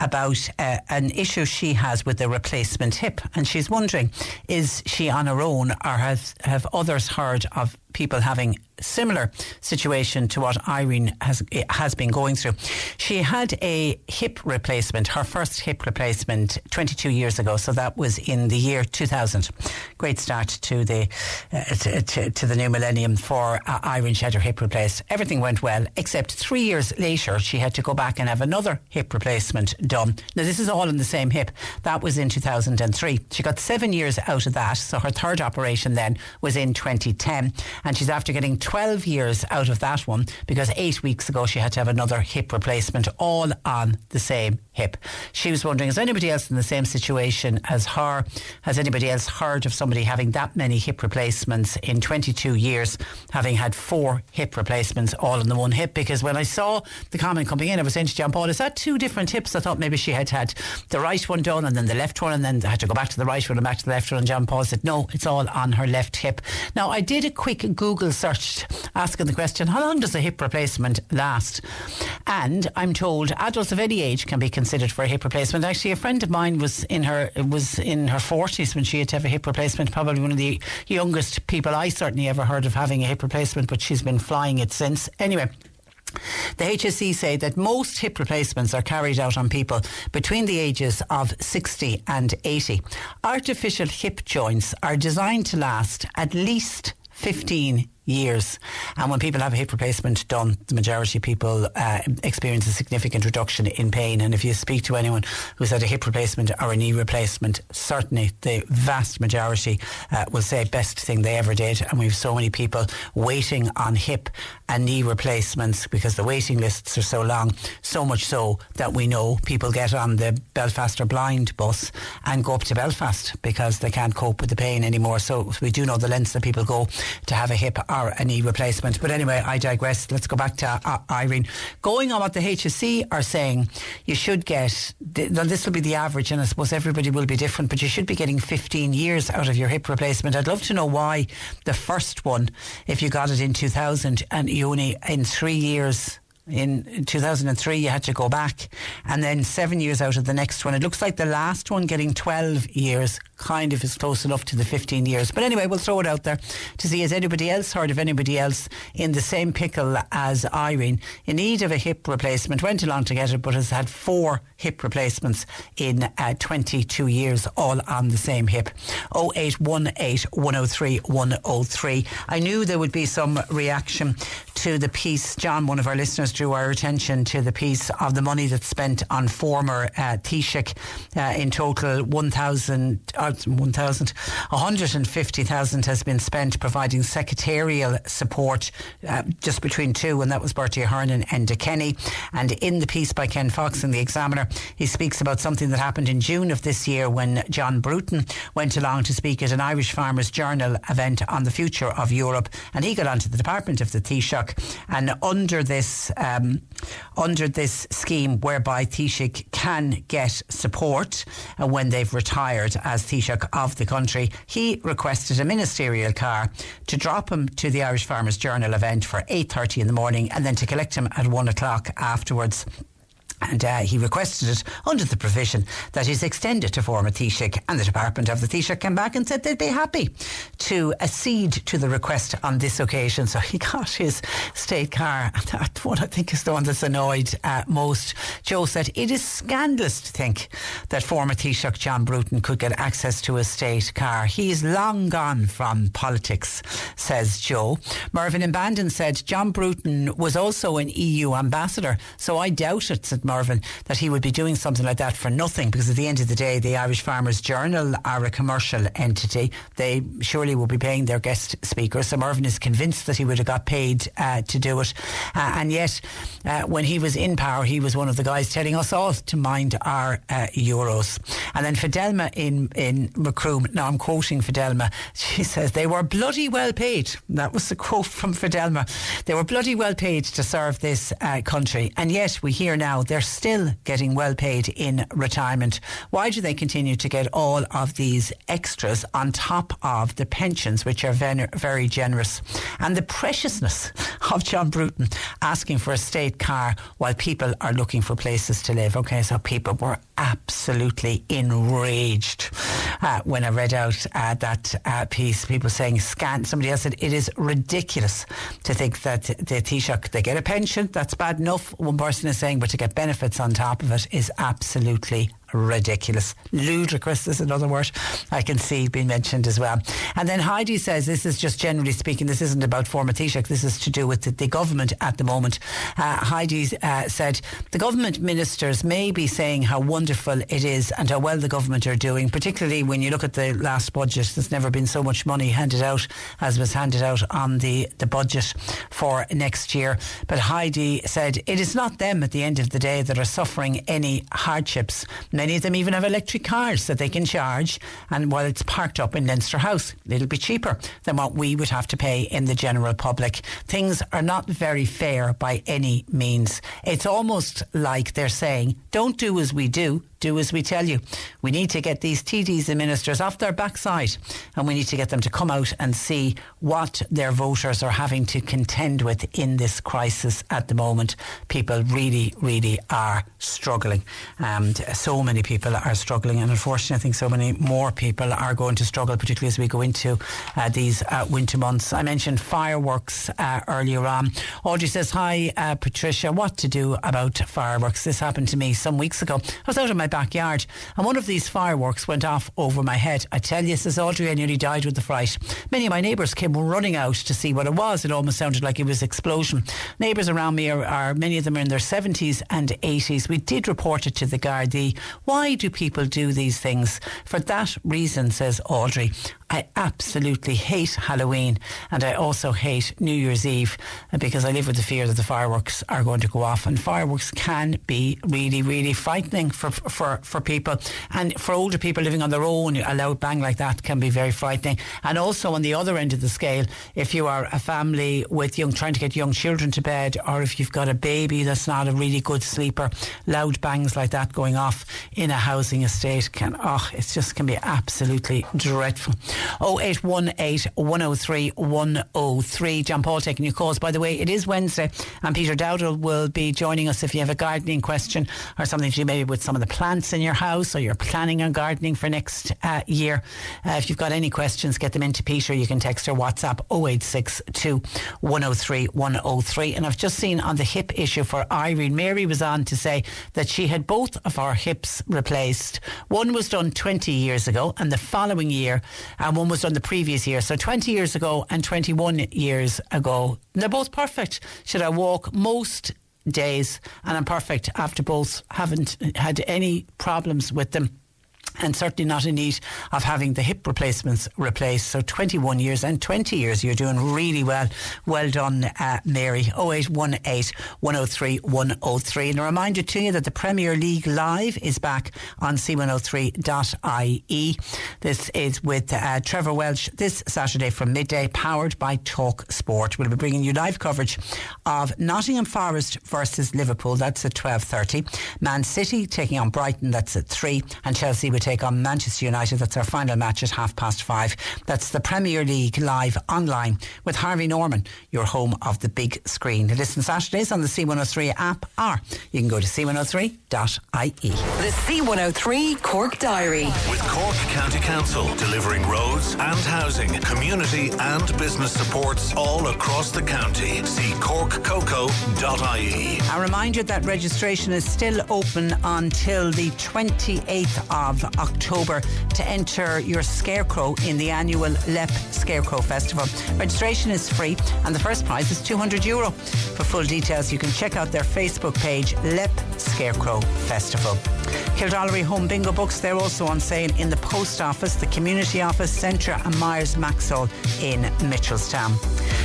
about uh, an issue she has with the replacement hip. And she's wondering is she on her own or has have others heard of people having similar situation to what Irene has has been going through. She had a hip replacement, her first hip replacement 22 years ago, so that was in the year 2000. Great start to the uh, to, to, to the new millennium for uh, Irene. She had her hip replaced. Everything went well, except three years later, she had to go back and have another hip replacement done. Now, this is all in the same hip. That was in 2003. She got seven years out of that, so her third operation then was in 2010 and she's after getting 12 years out of that one because eight weeks ago she had to have another hip replacement all on the same hip. She was wondering, is anybody else in the same situation as her? Has anybody else heard of somebody having that many hip replacements in 22 years, having had four hip replacements all in the one hip? Because when I saw the comment coming in, I was saying to John Paul, is that two different hips? I thought maybe she had had the right one done and then the left one and then had to go back to the right one and back to the left one. And John Paul said, no, it's all on her left hip. Now, I did a quick Google search asking the question, how long does a hip replacement last? And I'm told adults of any age can be considered for a hip replacement. Actually, a friend of mine was in her was in her 40s when she had to have a hip replacement. Probably one of the youngest people I certainly ever heard of having a hip replacement, but she's been flying it since. Anyway. The HSE say that most hip replacements are carried out on people between the ages of 60 and 80. Artificial hip joints are designed to last at least 15 years. And when people have a hip replacement done, the majority of people uh, experience a significant reduction in pain. And if you speak to anyone who's had a hip replacement or a knee replacement, certainly the vast majority uh, will say best thing they ever did. And we have so many people waiting on hip and knee replacements because the waiting lists are so long. So much so that we know people get on the Belfast or Blind bus and go up to Belfast because they can't cope with the pain anymore. So we do know the lengths that people go to have a hip or a knee replacement. But anyway, I digress. Let's go back to uh, Irene. Going on what the HSE are saying, you should get, now. this will be the average, and I suppose everybody will be different, but you should be getting 15 years out of your hip replacement. I'd love to know why the first one, if you got it in 2000 and only in three years in 2003 you had to go back. And then seven years out of the next one. It looks like the last one getting 12 years kind of is close enough to the 15 years. But anyway we'll throw it out there to see has anybody else heard of anybody else in the same pickle as Irene in need of a hip replacement? Went along to get it but has had four hip replacements in uh, 22 years all on the same hip. 0818 103 103 I knew there would be some reaction to the piece. John one of our listeners drew our attention to the piece of the money that's spent on former uh, Taoiseach. Uh, in total, 1,000, uh, 1,000, 150,000 has been spent providing secretarial support uh, just between two, and that was Bertie Ahern and Enda Kenny. And in the piece by Ken Fox in The Examiner, he speaks about something that happened in June of this year when John Bruton went along to speak at an Irish Farmers Journal event on the future of Europe. And he got onto the department of the Taoiseach. And under this um, under this scheme whereby Taoiseach can get support uh, when they've retired as Taoiseach of the country. He requested a ministerial car to drop him to the Irish Farmers Journal event for 8.30 in the morning and then to collect him at 1 o'clock afterwards. And uh, he requested it under the provision that is extended to former Taoiseach and the Department of the Taoiseach came back and said they'd be happy to accede to the request on this occasion. So he [laughs] got his state car. That one I think is the one that's annoyed uh, most. Joe said, it is scandalous to think that former Taoiseach John Bruton could get access to a state car. He is long gone from politics, says Joe. Mervyn Bandon said, John Bruton was also an EU ambassador, so I doubt it, said Mervyn, that he would be doing something like that for nothing because at the end of the day, the Irish Farmers Journal are a commercial entity. They surely will be paying their guest speakers. So Mervyn is convinced that he would have got paid uh, to do it. Uh, and yet, uh, when he was in power, he was one of the guys telling us all to mind our uh, euros. And then Fidelma in, in Macroom, now I'm quoting Fidelma, she says, they were bloody well paid. That was the quote from Fidelma. They were bloody well paid to serve this uh, country. And yet, we hear now they're still getting well paid in retirement. Why do they continue to get all of these extras on top of the pensions, which are very generous? And the preciousness [laughs] of John Bruton asking for a state car while people are looking for places to live. Okay, so people were absolutely enraged uh, when I read out uh, that uh, piece. People saying, scan. Somebody else said, it is ridiculous to think that the Taoiseach, they get a pension, that's bad enough, one person is saying, but to get benefits on top of it is absolutely ridiculous. Ludicrous is another word I can see being mentioned as well. And then Heidi says this is just generally speaking, this isn't about former Taoiseach, this is to do with the, the government at the moment. Uh, Heidi uh, said the government ministers may be saying how wonderful it is and how well the government are doing, particularly when you look at the last budget. There's never been so much money handed out as was handed out on the, the budget for next year. But Heidi said it is not them at the end of the day that are suffering any hardships. Many of them even have electric cars that they can charge, and while it's parked up in Leinster House, it'll be cheaper than what we would have to pay in the general public. Things are not very fair by any means. It's almost like they're saying, don't do as we do, do as we tell you. We need to get these TDs and ministers off their backside and we need to get them to come out and see what their voters are having to contend with in this crisis at the moment. People really, really are struggling. And so many people are struggling. And unfortunately, I think so many more people are going to struggle, particularly as we go into uh, these uh, winter months. I mentioned fireworks uh, earlier on. Audrey says, Hi, uh, Patricia, what to do about fireworks? This happened to me some weeks ago. I was out in my backyard and one of these fireworks went off over my head. I tell you, says Audrey, I nearly died with the fright. Many of my neighbours came running out to see what it was. It almost sounded like it was explosion. Neighbours around me are, are many of them are in their 70s and 80s. We did report it to the Gardaí. Why do people do these things? For that reason, says Audrey, I absolutely hate Halloween and I also hate New Year's Eve uh, because I live with the fear that the fireworks are going to go off. And fireworks can be really, really frightening for, for, for people. And for older people living on their own, a loud bang like that can be very frightening. And also on the other end of the scale, if you are a family with young, trying to get young children to bed, or if you've got a baby that's not a really good sleeper, loud bangs like that going off in a housing estate can, oh, it just can be absolutely dreadful. 0818 103 103. John Paul taking your calls. By the way, it is Wednesday, and Peter Dowdall will be joining us if you have a gardening question or something to do maybe with some of the plants in your house or you're planning on gardening for next uh, year. Uh, if you've got any questions, get them into Peter. You can text or WhatsApp 0862 103 103. And I've just seen on the hip issue for Irene, Mary was on to say that she had both of her hips replaced. One was done 20 years ago, and the following year, and one was done the previous year. So 20 years ago and 21 years ago. And they're both perfect. Should I walk most days and I'm perfect after both haven't had any problems with them and certainly not in need of having the hip replacements replaced. So 21 years and 20 years, you're doing really well. Well done, uh, Mary. 0818 103 103. And a reminder to you that the Premier League Live is back on c103.ie. This is with uh, Trevor Welch this Saturday from midday, powered by Talk Sport. We'll be bringing you live coverage of Nottingham Forest versus Liverpool. That's at 12.30. Man City taking on Brighton. That's at 3. And Chelsea would take on Manchester United. That's our final match at half past five. That's the Premier League live online with Harvey Norman, your home of the big screen. Listen Saturdays on the C103 app or you can go to c103.ie. The C103 Cork Diary. With Cork County Council delivering roads and housing, community and business supports all across the county. See corkcoco.ie. A reminder that registration is still open until the 28th of October to enter your scarecrow in the annual Leap Scarecrow Festival. Registration is free and the first prize is 200 euro. For full details, you can check out their Facebook page, Leap Scarecrow Festival. Kildorrery Home Bingo books, they're also on sale in the post office, the community office, Centre and Myers Maxwell in Mitchelstown.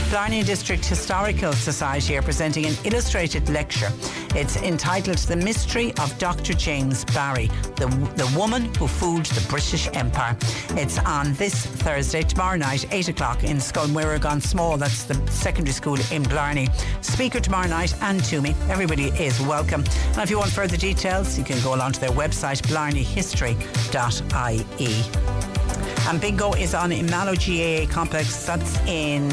Blarney District Historical Society are presenting an illustrated lecture. It's entitled The Mystery of Dr. James Barry, the, the woman who fooled the British Empire. It's on this Thursday, tomorrow night, 8 o'clock in Scoil Mhuire gan Smál. That's the secondary school in Blarney. Speaker tomorrow night and to me. Everybody is welcome. And if you want further details, you can go along to their website, blarneyhistory.ie. And bingo is on in Mallow GAA complex. That's in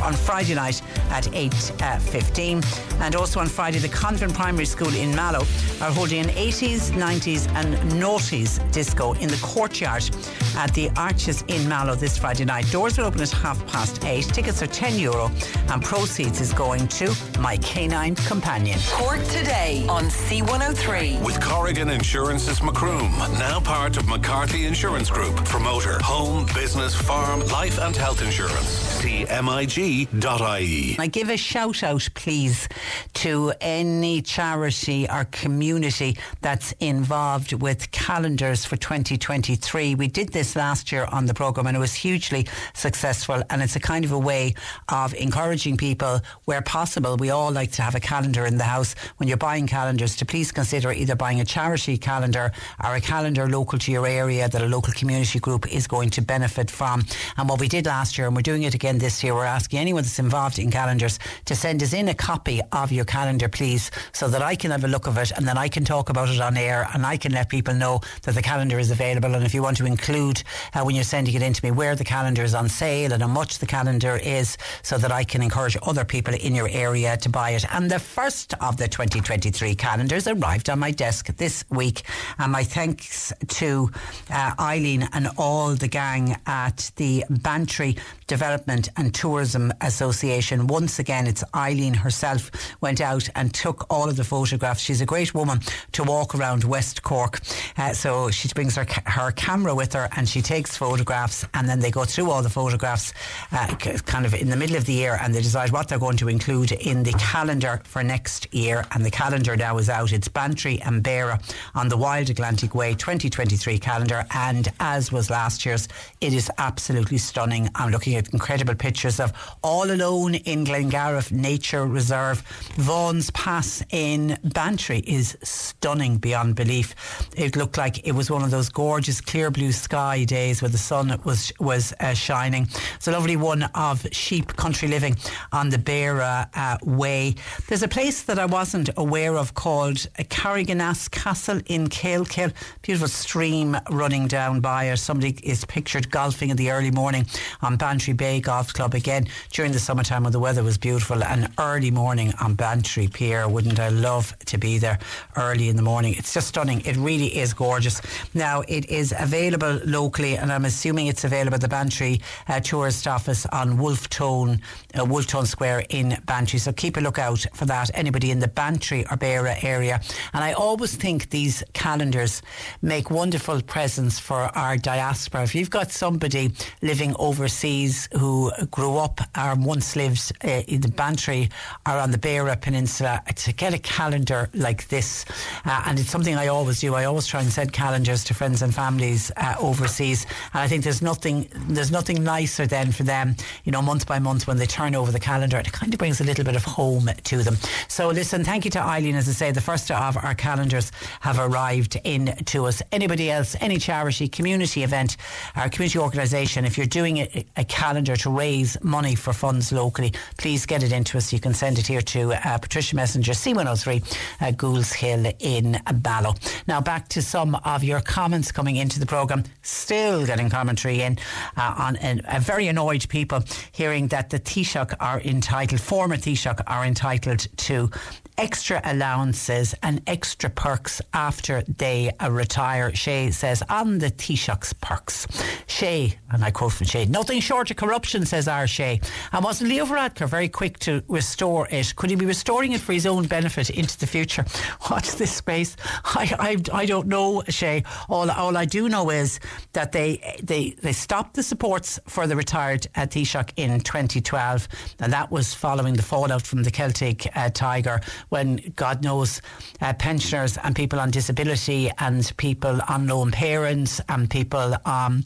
on Friday night at 8.15. Uh, and also on Friday, the Convent Primary School in Mallow are holding an 80s, 90s and noughties disco in the courtyard at the Arches in Mallow this Friday night. Doors will open at half past eight. Tickets are 10 euro and proceeds is going to My Canine Companion. Cork today on C103. With Corrigan Insurance's Macroom, now part of McCarthy Insurance Group. Promoter, home, business, farm, life and health insurance. CMIG.ie. I give a shout out, please, to any charity or community that's involved with for 2023. We did this last year on the programme and it was hugely successful. And it's a kind of a way of encouraging people where possible. We all like to have a calendar in the house. When you're buying calendars, to please consider either buying a charity calendar or a calendar local to your area that a local community group is going to benefit from. And what we did last year, and we're doing it again this year, we're asking anyone that's involved in calendars to send us in a copy of your calendar, please, so that I can have a look of it and then I can talk about it on air and I can let people know that the calendar is available. And if you want to include uh, when you're sending it in to me where the calendar is on sale and how much the calendar is, so that I can encourage other people in your area to buy it. And the first of the 2023 calendars arrived on my desk this week. And my thanks to uh, Eileen and all the gang at the Bantry Development and Tourism Association. Once again, it's Eileen herself went out and took all of the photographs. She's a great woman to walk around West Cork. Uh, so she brings her, her camera with her and she takes photographs and then they go through all the photographs uh, kind of in the middle of the year and they decide what they're going to include in the calendar for next year. And the calendar now is out. It's Bantry and Beara on the Wild Atlantic Way 2023 calendar. And as was last year's, it is absolutely stunning. I'm looking at incredible pictures of All Alone in Glengarriff Nature Reserve. Vaughan's Pass in Bantry is stunning beyond belief. It looked like it was one of those gorgeous clear blue sky days where the sun was was uh, shining. It's a lovely one of sheep country living on the Beara uh, Way. There's a place that I wasn't aware of called Carriganass Castle in Kealkill. Beautiful stream running down by it. Somebody is pictured golfing in the early morning on Bantry Bay Golf Club again during the summertime when the weather was beautiful. An early morning on Bantry Pier. Wouldn't I love to be there early in the morning? It's just stunning. It really is gorgeous. Now, it is available locally, and I'm assuming it's available at the Bantry uh, Tourist Office on Wolfe Tone, uh, Wolfe Tone Square in Bantry. So keep a lookout for that. Anybody in the Bantry or Beara area. And I always think these calendars make wonderful presents for our diaspora. If you've got somebody living overseas who grew up or once lived uh, in the Bantry or on the Beara Peninsula, to get a calendar like this, uh, and it's something I always do. I always try and send calendars to friends and families uh, overseas, and I think there's nothing there's nothing nicer than for them, you know, month by month when they turn over the calendar. It kind of brings a little bit of home to them. So listen, thank you to Eileen. As I say, the first of our calendars have arrived in to us. Anybody else, any charity, community event, or community organisation, if you're doing a, a, calendar to raise money for funds locally, please get it into us. You can send it here to uh, Patricia Messenger, C103, uh, Goulds Hill in Mallow. Now back to some of your comments coming into the programme. Still getting commentary in uh, on a very annoyed people hearing that the Taoiseach are entitled, former Taoiseach are entitled to extra allowances and extra perks after they uh, retire. Shay says on the Taoiseach's perks. Shay, and I quote from Shay, nothing short of corruption, says our Shay. And wasn't Leo Varadkar very quick to restore it? Could he be restoring it for his own benefit into the future? [laughs] What's this space? I, I, I don't know, Shay. All, all I do know is that they, they, they stopped the supports for the retired uh, Taoiseach in 2012, and that was following the fallout from the Celtic uh, Tiger when God knows uh, pensioners and people on disability and people on lone parents and people um,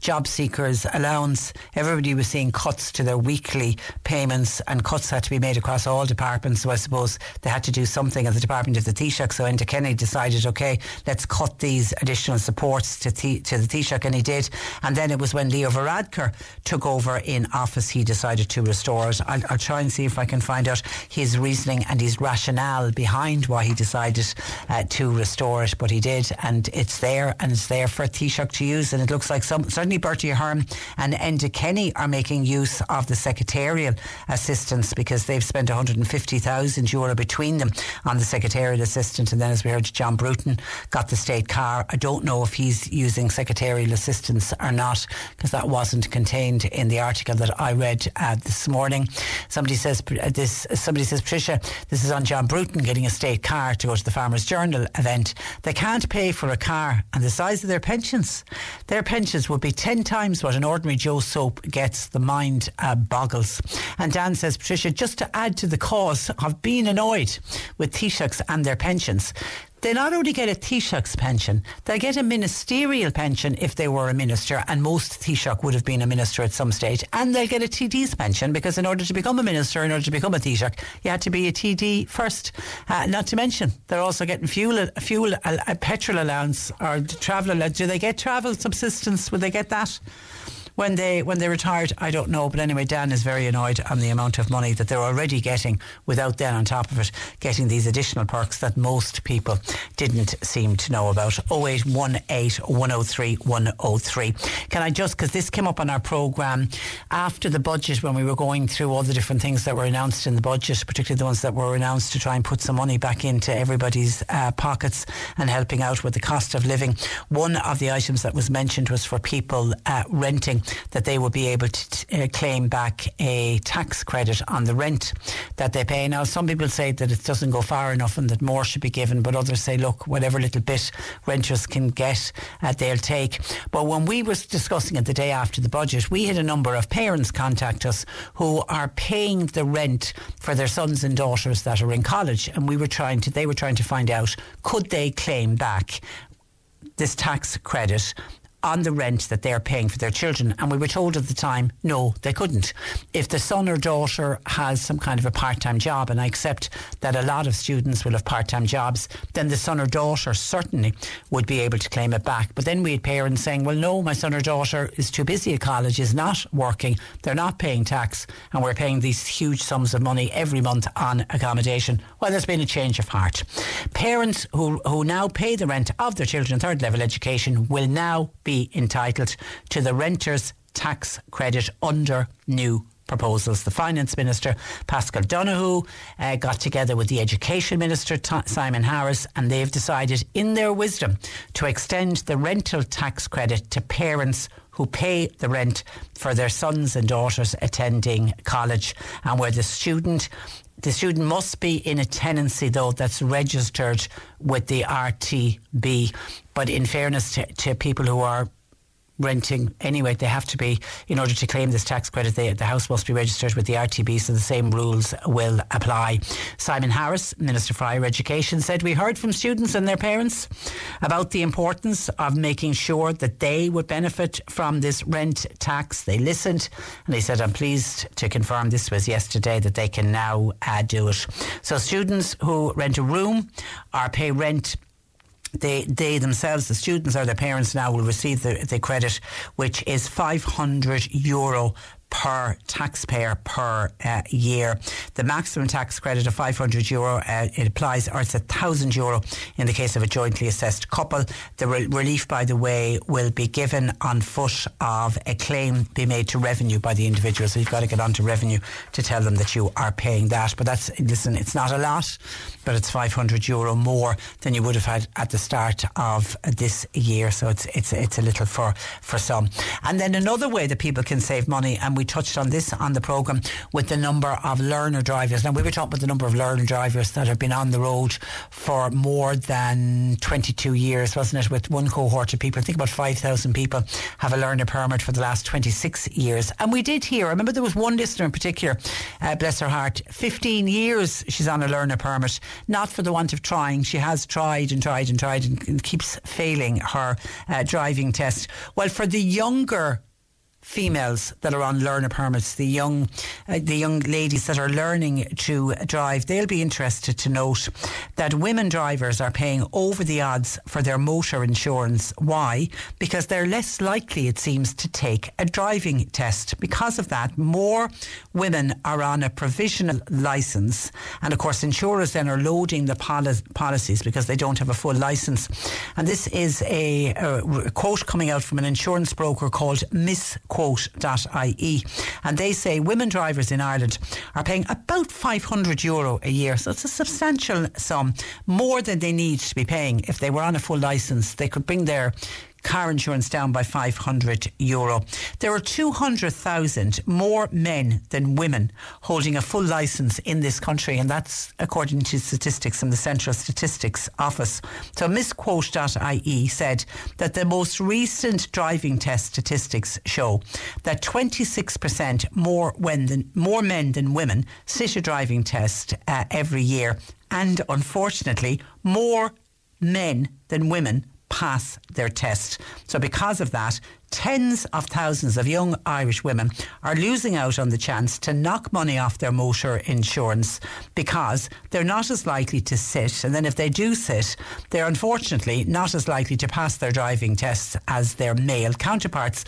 job seekers allowance. Everybody was seeing cuts to their weekly payments, and cuts had to be made across all departments. So I suppose they had to do something at the Department of the Taoiseach. So Enda Kenny decided, okay, let's cut these additional supports to, T- to the Taoiseach, and he did. And then it was when Leo Varadkar took over in office, he decided to restore it. I'll, I'll try and see if I can find out his reasoning and his rationale behind why he decided uh, to restore it, but he did, and it's there, and it's there for Taoiseach to use, and it looks like some certainly Bertie Ahern and Enda Kenny are making use of the secretarial assistance because they've spent 150,000 euro between them on the secretarial assistant. And then, as we heard, John Bruton got the state car. I don't know if he's using secretarial assistance or not because that wasn't contained in the article that I read uh, this morning. Somebody says uh, this. Somebody says Patricia, this is on John Bruton getting a state car to go to the Farmers Journal event. They can't pay for a car, and the size of their pensions, their pensions would be 10 times what an ordinary Joe Soap gets. The mind uh, boggles. And Dan says, Patricia, just to add to the cause I've been annoyed with Taoiseachs and their pensions, they not only get a Taoiseach's pension, they get a ministerial pension if they were a minister, and most Taoiseach would have been a minister at some stage, and they'll get a TD's pension because in order to become a minister, in order to become a Taoiseach, you had to be a TD first. Uh, not to mention, they're also getting fuel, fuel, a, a petrol allowance or travel allowance. Do they get travel subsistence? Would they get that? When they when they retired, I don't know. But anyway, Dan is very annoyed on the amount of money that they're already getting without then on top of it getting these additional perks that most people didn't seem to know about. 0818 103 103. Can I just, because this came up on our programme after the budget when we were going through all the different things that were announced in the budget, particularly the ones that were announced to try and put some money back into everybody's uh, pockets and helping out with the cost of living. One of the items that was mentioned was for people uh, renting that they would be able to t- uh, claim back a tax credit on the rent that they pay. Now, some people say that it doesn't go far enough and that more should be given, but others say, look, whatever little bit renters can get, uh, they'll take. But when we were discussing it the day after the budget, we had a number of parents contact us who are paying the rent for their sons and daughters that are in college, and we were trying to, they were trying to find out could they claim back this tax credit on the rent that they're paying for their children. And we were told at the time, no, they couldn't. If the son or daughter has some kind of a part time job, and I accept that a lot of students will have part time jobs, then the son or daughter certainly would be able to claim it back. But then we had parents saying, well, no, my son or daughter is too busy at college, is not working, they're not paying tax, and we're paying these huge sums of money every month on accommodation. Well, there's been a change of heart. Parents who, who now pay the rent of their children third level education will now be be entitled to the renter's tax credit under new proposals. The Finance Minister, Paschal Donohoe, uh, got together with the Education Minister, T- Simon Harris, and they've decided, in their wisdom, to extend the rental tax credit to parents who pay the rent for their sons and daughters attending college and where the student the student must be in a tenancy though that's registered with the RTB but in fairness to, to people who are renting anyway. They have to be, in order to claim this tax credit, they, the house must be registered with the RTB, so the same rules will apply. Simon Harris, Minister for Higher Education, said we heard from students and their parents about the importance of making sure that they would benefit from this rent tax. They listened and they said, I'm pleased to confirm this was yesterday that they can now uh, do it. So students who rent a room or pay rent they they themselves, the students or their parents now will receive the, the credit, which is 500 euro per taxpayer per uh, year. The maximum tax credit of 500 euro uh, it applies, or it's a thousand euro in the case of a jointly assessed couple. The re- relief, by the way, will be given on foot of a claim be made to revenue by the individual. So you've got to get onto revenue to tell them that you are paying that. But that's listen, it's not a lot, but it's 500 euro more than you would have had at the start of this year. So it's it's it's a little for for some. And then another way that people can save money, and we touched on this on the programme with the number of learner drivers. Now, we were talking about the number of learner drivers that have been on the road for more than 22 years, wasn't it? With one cohort of people, I think about 5,000 people have a learner permit for the last 26 years. And we did hear, I remember there was one listener in particular, uh, bless her heart, 15 years she's on a learner permit, not for the want of trying. She has tried and tried and tried and, keeps failing her uh, driving test. Well, for the younger females that are on learner permits, the young, uh, the young ladies that are learning to drive, they'll be interested to note that women drivers are paying over the odds for their motor insurance. Why? Because they're less likely, it seems, to take a driving test. Because of that, more women are on a provisional licence, and of course, insurers then are loading the poli- policies because they don't have a full licence. And this is a, a quote coming out from an insurance broker called Miss quote.ie. And they say women drivers in Ireland are paying about 500 euro a year. So it's a substantial sum, more than they need to be paying. If they were on a full licence, they could bring their car insurance down by 500 euro. There are 200,000 more men than women holding a full licence in this country, and that's according to statistics from the Central Statistics Office. So, MissQuote.ie said that the most recent driving test statistics show that 26% more, than, more men than women sit a driving test uh, every year, and unfortunately, more men than women pass their test. So, because of that, tens of thousands of young Irish women are losing out on the chance to knock money off their motor insurance because they're not as likely to sit. And then, if they do sit, they're unfortunately not as likely to pass their driving tests as their male counterparts.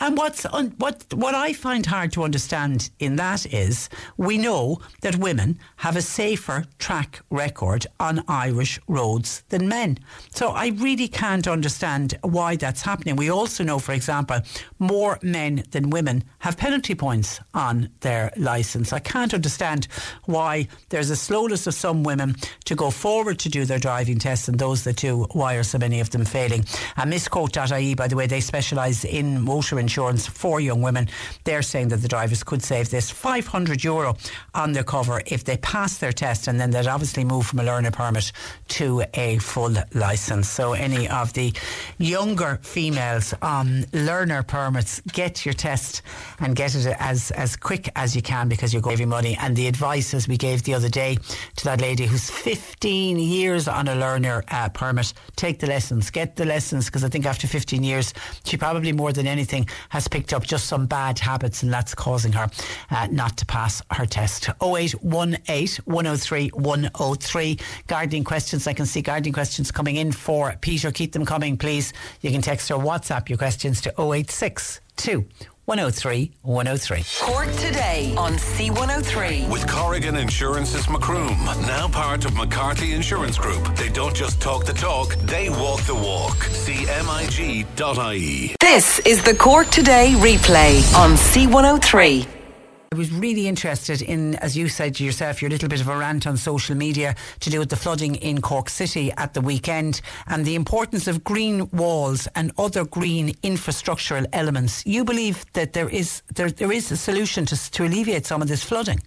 And what's un, what what I find hard to understand in that is we know that women have a safer track record on Irish roads than men. So I really can't understand why that's happening. We also know, for example, more men than women have penalty points on their licence. I can't understand why there's a slowness of some women to go forward to do their driving tests and those that do, why are so many of them failing? And MissQuote.ie, by the way, they specialise in motor for young women. They're saying that the drivers could save this 500 euro on their cover if they pass their test and then they'd obviously move from a learner permit to a full licence. So any of the younger females on learner permits, get your test and get it as, as quick as you can because you're saving money. And the advice as we gave the other day to that lady who's 15 years on a learner uh, permit, take the lessons, get the lessons because I think after 15 years she probably more than anything has picked up just some bad habits and that's causing her uh, not to pass her test. 0818 103 103. Gardening questions. I can see gardening questions coming in for Peter. Keep them coming, please. You can text or WhatsApp your questions to 0862 103 103. Cork today on C103. With Corrigan Insurance's Macroom, now part of McCarthy Insurance Group. They don't just talk the talk, they walk the walk. CMIG.ie. This is the Cork Today replay on C103. I was really interested in, as you said to yourself, your little bit of a rant on social media to do with the flooding in Cork City at the weekend and the importance of green walls and other green infrastructural elements. You believe that there is there, there is a solution to, to alleviate some of this flooding?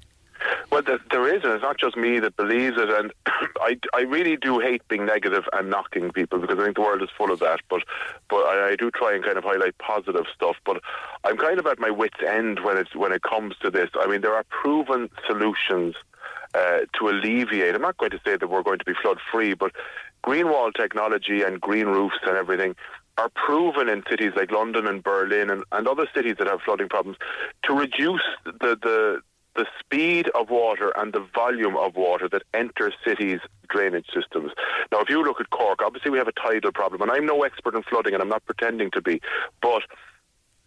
Well, there, there is, and it's not just me that believes it. And [coughs] I, I really do hate being negative and knocking people because I think the world is full of that. But, but I, I do try and kind of highlight positive stuff. But I'm kind of at my wits' end when it's when it comes to this. I mean, there are proven solutions uh, to alleviate. I'm not going to say that we're going to be flood free, but green wall technology and green roofs and everything are proven in cities like London and Berlin and, and other cities that have flooding problems to reduce the, the the speed of water and the volume of water that enters cities' drainage systems. Now, if you look at Cork, obviously we have a tidal problem, and I'm no expert in flooding, and I'm not pretending to be, but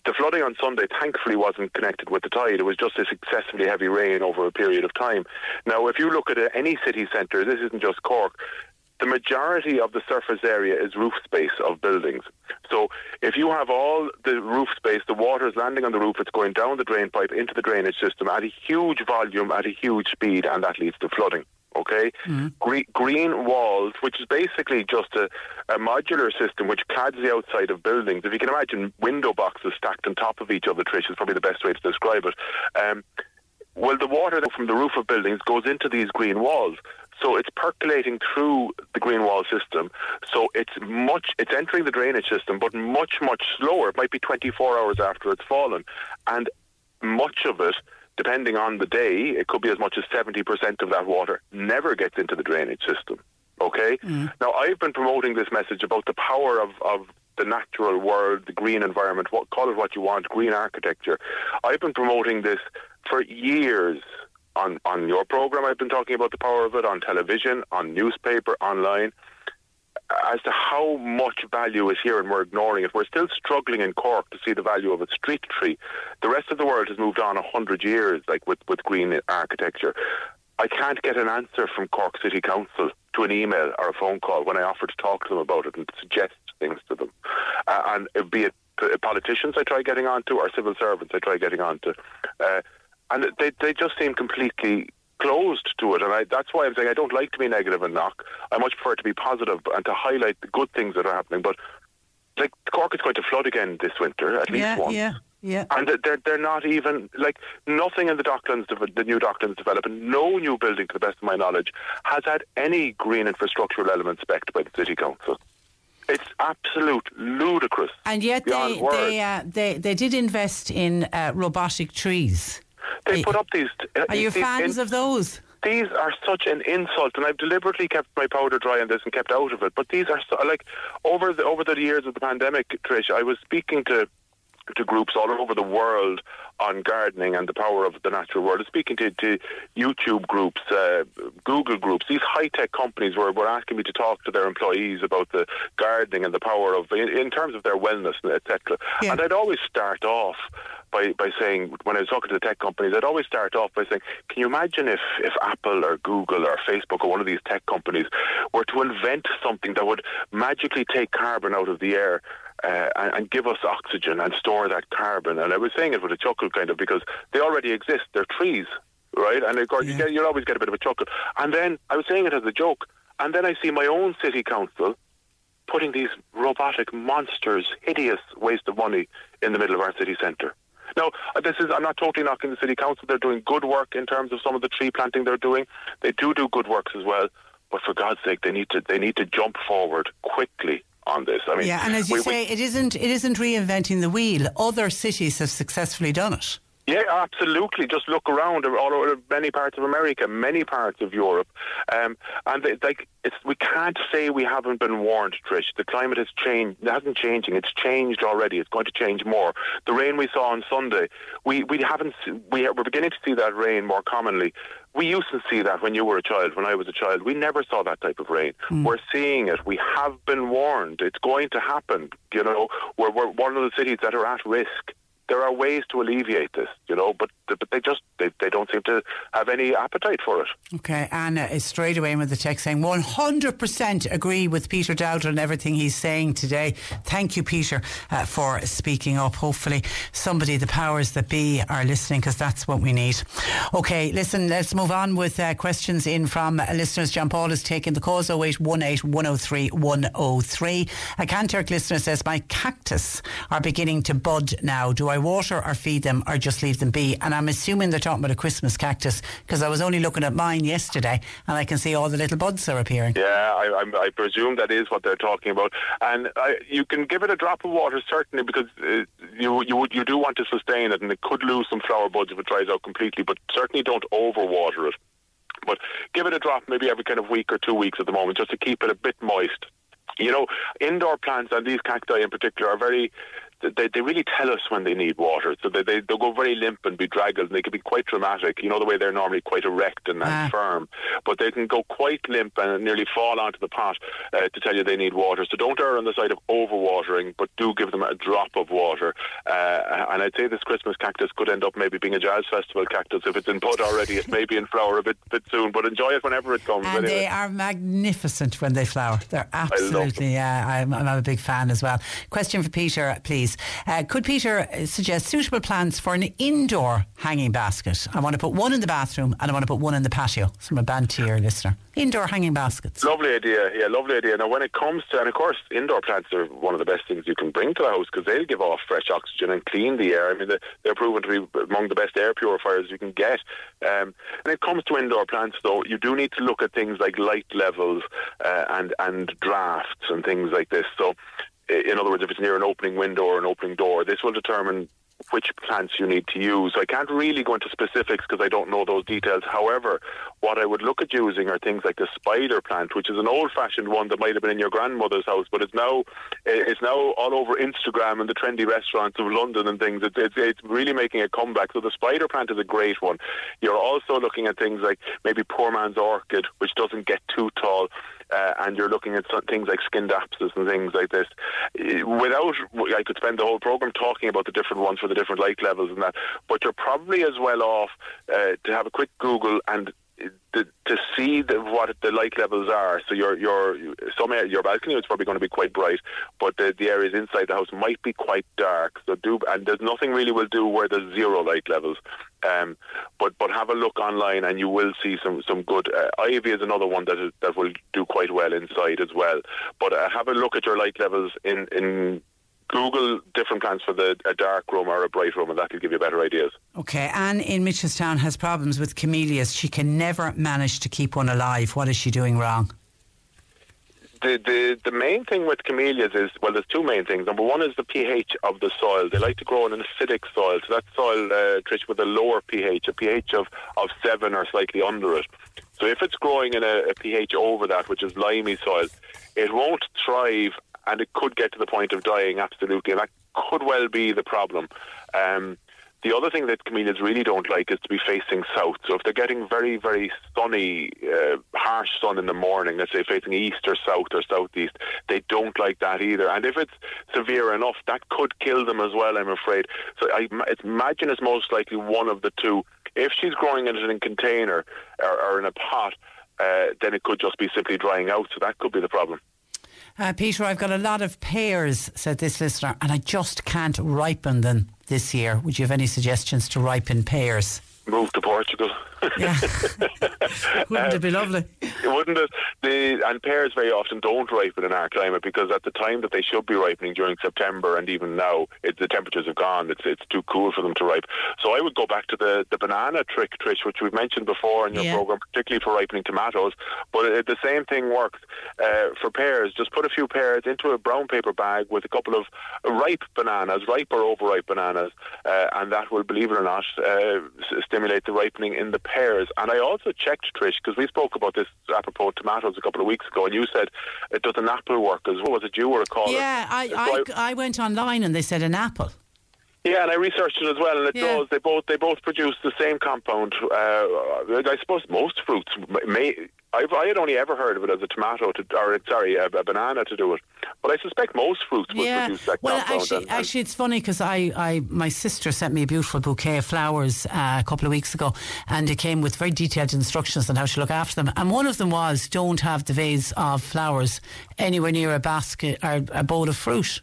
the flooding on Sunday thankfully wasn't connected with the tide. It was just this excessively heavy rain over a period of time. Now, if you look at any city centre, this isn't just Cork, the majority of the surface area is roof space of buildings. So if you have all the roof space, the water is landing on the roof, it's going down the drain pipe into the drainage system at a huge volume, at a huge speed, and that leads to flooding. Okay, mm. Gre- green walls, which is basically just a, a modular system which clads the outside of buildings. If you can imagine window boxes stacked on top of each other, Trish is probably the best way to describe it. Um, well, the water from the roof of buildings goes into these green walls. So it's percolating through the green wall system. So it's much, it's entering the drainage system, but much, much slower. It might be 24 hours after it's fallen. And much of it, depending on the day, it could be as much as 70% of that water never gets into the drainage system. Okay? Mm. Now, I've been promoting this message about the power of, of the natural world, the green environment, what, call it what you want, green architecture. I've been promoting this for years on, on your program, I've been talking about the power of it on television, on newspaper, online, as to how much value is here and we're ignoring it. We're still struggling in Cork to see the value of a street tree. The rest of the world has moved on a hundred years, like with, with green architecture. I can't get an answer from Cork City Council to an email or a phone call when I offer to talk to them about it and suggest things to them. Uh, and be it politicians I try getting onto or civil servants I try getting onto. Uh, and they they just seem completely closed to it, and I, that's why I'm saying I don't like to be negative and knock. I much prefer to be positive and to highlight the good things that are happening. But like Cork is going to flood again this winter, at yeah, least once. Yeah. Yeah. And they're they're not even like nothing in the Docklands, the new Docklands development, no new building, to the best of my knowledge, has had any green infrastructural elements backed by the city council. It's absolute ludicrous. And yet they they, uh, they they did invest in uh, robotic trees. They put up these. Uh, are you these fans in, of those? These are such an insult, and I've deliberately kept my powder dry on this and kept out of it. But these are so, like over the over the years of the pandemic, Trish. I was speaking to to groups all over the world on gardening and the power of the natural world. Speaking to, to YouTube groups, uh, Google groups, these high tech companies were, were asking me to talk to their employees about the gardening and the power of, in, in terms of their wellness, etc. Yeah. And I'd always start off by, by saying, when I was talking to the tech companies, I'd always start off by saying, can you imagine if, if Apple or Google or Facebook or one of these tech companies were to invent something that would magically take carbon out of the air uh, and, and, give us oxygen and store that carbon. And I was saying it with a chuckle, kind of, because they already exist. They're trees, right? And of course, yeah. you get, you'll always get a bit of a chuckle. And then I was saying it as a joke, and then I see my own city council putting these robotic monsters, hideous waste of money in the middle of our city centre. Now, uh, this is I'm not totally knocking the city council. They're doing good work in terms of some of the tree planting they're doing. They do do good works as well. But for God's sake, they need to they need to jump forward quickly on this. I mean, yeah, and as you we, say, we, it isn't it isn't reinventing the wheel. Other cities have successfully done it. Yeah, absolutely. Just look around all over many parts of America, many parts of Europe, um, and they, like it's we can't say we haven't been warned, Trish. The climate has changed. It hasn't changing. It's changed already. It's going to change more. The rain we saw on Sunday, we we haven't. We we're beginning to see that rain more commonly. We used to see that when you were a child, when I was a child. We never saw that type of rain. Mm. We're seeing it. We have been warned. It's going to happen. You know, we're, we're one of the cities that are at risk there are ways to alleviate this, you know, but but they just they, they don't seem to have any appetite for it. Okay, Anna is straight away with the text saying 100% agree with Peter Dowdall and everything he's saying today. Thank you, Peter, uh, for speaking up. Hopefully, somebody, the powers that be, are listening because that's what we need. Okay, listen, let's move on with uh, questions in from listeners. John Paul is taking the calls 0818 103 103. A Kanturk listener says, My cactus are beginning to bud now. Do I water or feed them or just leave them be? And I'm assuming they're talking about a Christmas cactus because I was only looking at mine yesterday and I can see all the little buds are appearing. Yeah, I, I, I presume that is what they're talking about. And I, you can give it a drop of water certainly because uh, you you you do want to sustain it, and it could lose some flower buds if it dries out completely. But certainly don't overwater it. But give it a drop maybe every kind of week or two weeks at the moment, just to keep it a bit moist. You know, indoor plants and these cacti in particular are very they, they really tell us when they need water. So they, they, they'll go very limp and bedraggled, and they can be quite dramatic. You know, the way they're normally quite erect and, ah. firm. But they can go quite limp and nearly fall onto the pot uh, to tell you they need water. So don't err on the side of overwatering, but do give them a drop of water. Uh, and I'd say this Christmas cactus could end up maybe being a jazz festival cactus. If it's in bud already, it may be in flower a bit, bit soon, but enjoy it whenever it comes. And anyway. they are magnificent when they flower. They're absolutely, yeah, I'm, I'm a big fan as well. Question for Peter, please. Uh, could Peter suggest suitable plants for an indoor hanging basket? I want to put one in the bathroom and I want to put one in the patio. From a Bantry listener. Indoor hanging baskets. Lovely idea. Yeah, lovely idea. Now, when it comes to, and of course, indoor plants are one of the best things you can bring to the house because they'll give off fresh oxygen and clean the air. I mean, they're proven to be among the best air purifiers you can get. Um, when it comes to indoor plants, though, you do need to look at things like light levels uh, and and drafts and things like this. So in other words, if it's near an opening window or an opening door, this will determine which plants you need to use. So I can't really go into specifics because I don't know those details. However, what I would look at using are things like the spider plant, which is an old-fashioned one that might have been in your grandmother's house, but it's now it's now all over Instagram and the trendy restaurants of London and things. It's, it's, it's really making a comeback. So the spider plant is a great one. You're also looking at things like maybe poor man's orchid, which doesn't get too tall uh, and you're looking at things like scindapsus and things like this. Without, I could spend the whole program talking about the different ones for the different light levels and that, but you're probably as well off uh, to have a quick Google and to, to see the, what the light levels are. So your your some your balcony is probably going to be quite bright, but the, the areas inside the house might be quite dark. So do and there's nothing really will do where there's zero light levels. Um, but but have a look online and you will see some some good. Uh, ivy is another one that is, that will do quite well inside as well. But uh, have a look at your light levels in in Google different plants for the a dark room or a bright room, and that will give you better ideas. Okay, Anne in Mitchelstown has problems with camellias. She can never manage to keep one alive. What is she doing wrong? The, the the main thing with camellias is well, there's two main things. Number one is the pH of the soil. They like to grow in an acidic soil, so that soil, uh, Trish, with a lower pH, a pH of, of seven or slightly under it. So if it's growing in a, a pH over that, which is limey soil, it won't thrive and it could get to the point of dying absolutely. And that could well be the problem. Um, the other thing that camellias really don't like is to be facing south. So if they're getting very, very sunny, uh, harsh sun in the morning, let's say facing east or south or southeast, they don't like that either. And if it's severe enough, that could kill them as well, I'm afraid. So I imagine it's most likely one of the two. If she's growing it in a container or, or in a pot, uh, then it could just be simply drying out. So that could be the problem. Uh, Peter, I've got a lot of pears, said this listener, and I just can't ripen them this year. Would you have any suggestions to ripen pears? Move to Portugal. Yeah. [laughs] Wouldn't it be lovely? Wouldn't it? The, and pears very often don't ripen in our climate because at the time that they should be ripening during September and even now, it, the temperatures have gone. It's it's too cool for them to ripe. So I would go back to the, the banana trick, Trish, which we've mentioned before in your Yeah. program, particularly for ripening tomatoes. But it, the same thing works uh, for pears. Just put a few pears into a brown paper bag with a couple of ripe bananas, ripe or overripe bananas, uh, and that will, believe it or not, uh, stimulate the ripening in the pears. And I also checked, Trish, because we spoke about this apropos tomatoes a couple of weeks ago, and you said it does an apple work as well. Was it you or a caller? Yeah, I, So I, I went online and they said an apple. yeah, and I researched it as well, and it Yeah. does. They both they both produce the same compound. Uh, I suppose most fruits may. I've, I had only ever heard of it as a tomato to, or sorry, a, a banana to do it, but I suspect most fruits would Yeah. produce that Well, compound. actually, and- and- actually, it's funny because I, I, my sister sent me a beautiful bouquet of flowers uh, a couple of weeks ago, and it came with very detailed instructions on how to look after them. And one of them was don't have the vase of flowers anywhere near a basket or a bowl of fruit.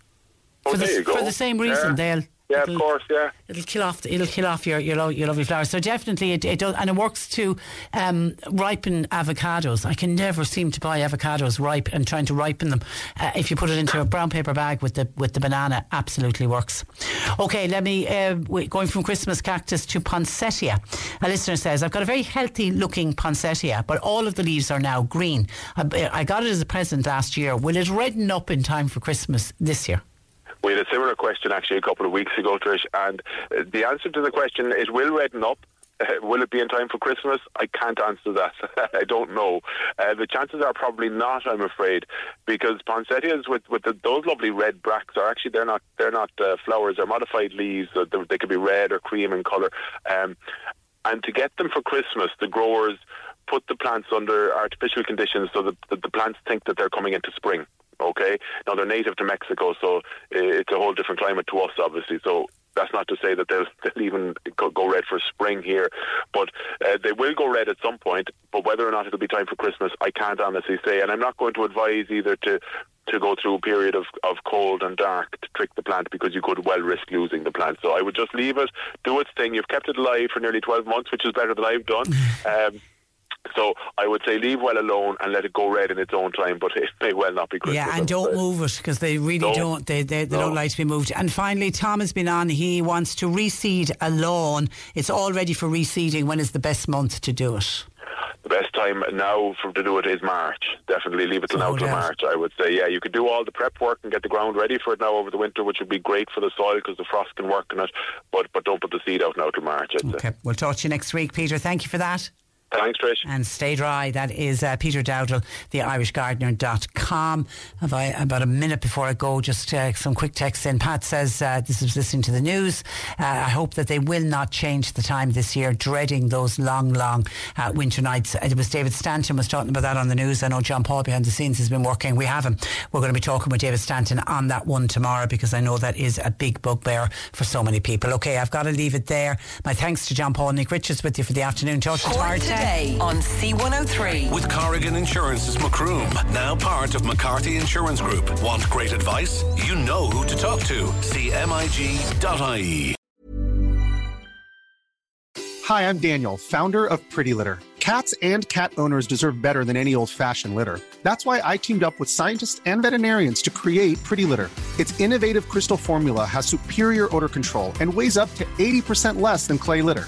Oh, for the there you go. for the same reason, Yeah. they'll. Yeah, of it'll- course, yeah. It'll kill off. It'll kill off your your, lo- your lovely flowers. So definitely it, it does, and it works to um, ripen avocados. I can never seem to buy avocados ripe and trying to ripen them. Uh, if you put it into a brown paper bag with the with the banana, absolutely works. Okay, let me uh, going from Christmas cactus to poinsettia. A listener says I've got a very healthy looking poinsettia, but all of the leaves are now green. I, I got it as a present last year. Will it redden up in time for Christmas this year? We had a similar question actually a couple of weeks ago, Trish, and uh, the answer to the question is will redden up. Uh, will it be in time for Christmas? I can't answer that. [laughs] I don't know. Uh, the chances are probably not. I'm afraid, because poinsettias with with the, those lovely red bracts are actually they're not they're not uh, flowers. They're modified leaves. So they, could be red or cream in colour. Um, and to get them for Christmas, the growers put the plants under artificial conditions so that the plants think that they're coming into spring. Okay. Now they're native to Mexico, so uh, it's a whole different climate to us, obviously. So that's not to say that they'll, [laughs] they'll even go, go red for spring here, but uh, they will go red at some point. But whether or not it'll be time for Christmas, I can't honestly say. And I'm not going to advise either to to go through a period of, of cold and dark to trick the plant because you could well risk losing the plant. So I would just leave it, do its thing. You've kept it alive for nearly 12 months, which is better than I've done. [laughs] Um, so I would say leave well alone and let it go red in its own time, but it may well not be Christmas. Yeah, and don't move it because they really No. don't. They they, they No. don't like to be moved. And finally, Tom has been on. He wants to reseed a lawn. It's all ready for reseeding. When is the best month to do it? The best time now for to do it is March. Definitely leave it till now hold till out. March. I would say, yeah, you could do all the prep work and get the ground ready for it now over the winter, which would be great for the soil because the frost can work on it. But but don't put the seed out now till March. I'd say. Okay, we'll talk to you next week, Peter. Thank you for that. Thanks, Trish. And stay dry. That is uh, Peter Dowdall, theirishgardener.com. Have I, about a minute before I go, just uh, some quick text in. Pat says, uh, this is listening to the news. Uh, I hope that they will not change the time this year, dreading those long, long uh, winter nights. It was David Stanton was talking about that on the news. I know John Paul behind the scenes has been working. We have him. We're going to be talking with David Stanton on that one tomorrow because I know that is a big bugbear for so many people. Okay, I've got to leave it there. My thanks to John Paul and Nick Richards with you for the afternoon. Talk to you today on C103. With Corrigan Insurance's Macroom, now part of McCarthy Insurance Group. Want great advice? You know who to talk to. CMIG.ie. Hi, I'm Daniel, founder of Pretty Litter. Cats and cat owners deserve better than any old fashioned litter. That's why I teamed up with scientists and veterinarians to create Pretty Litter. Its innovative crystal formula has superior odor control and weighs up to 80% less than clay litter.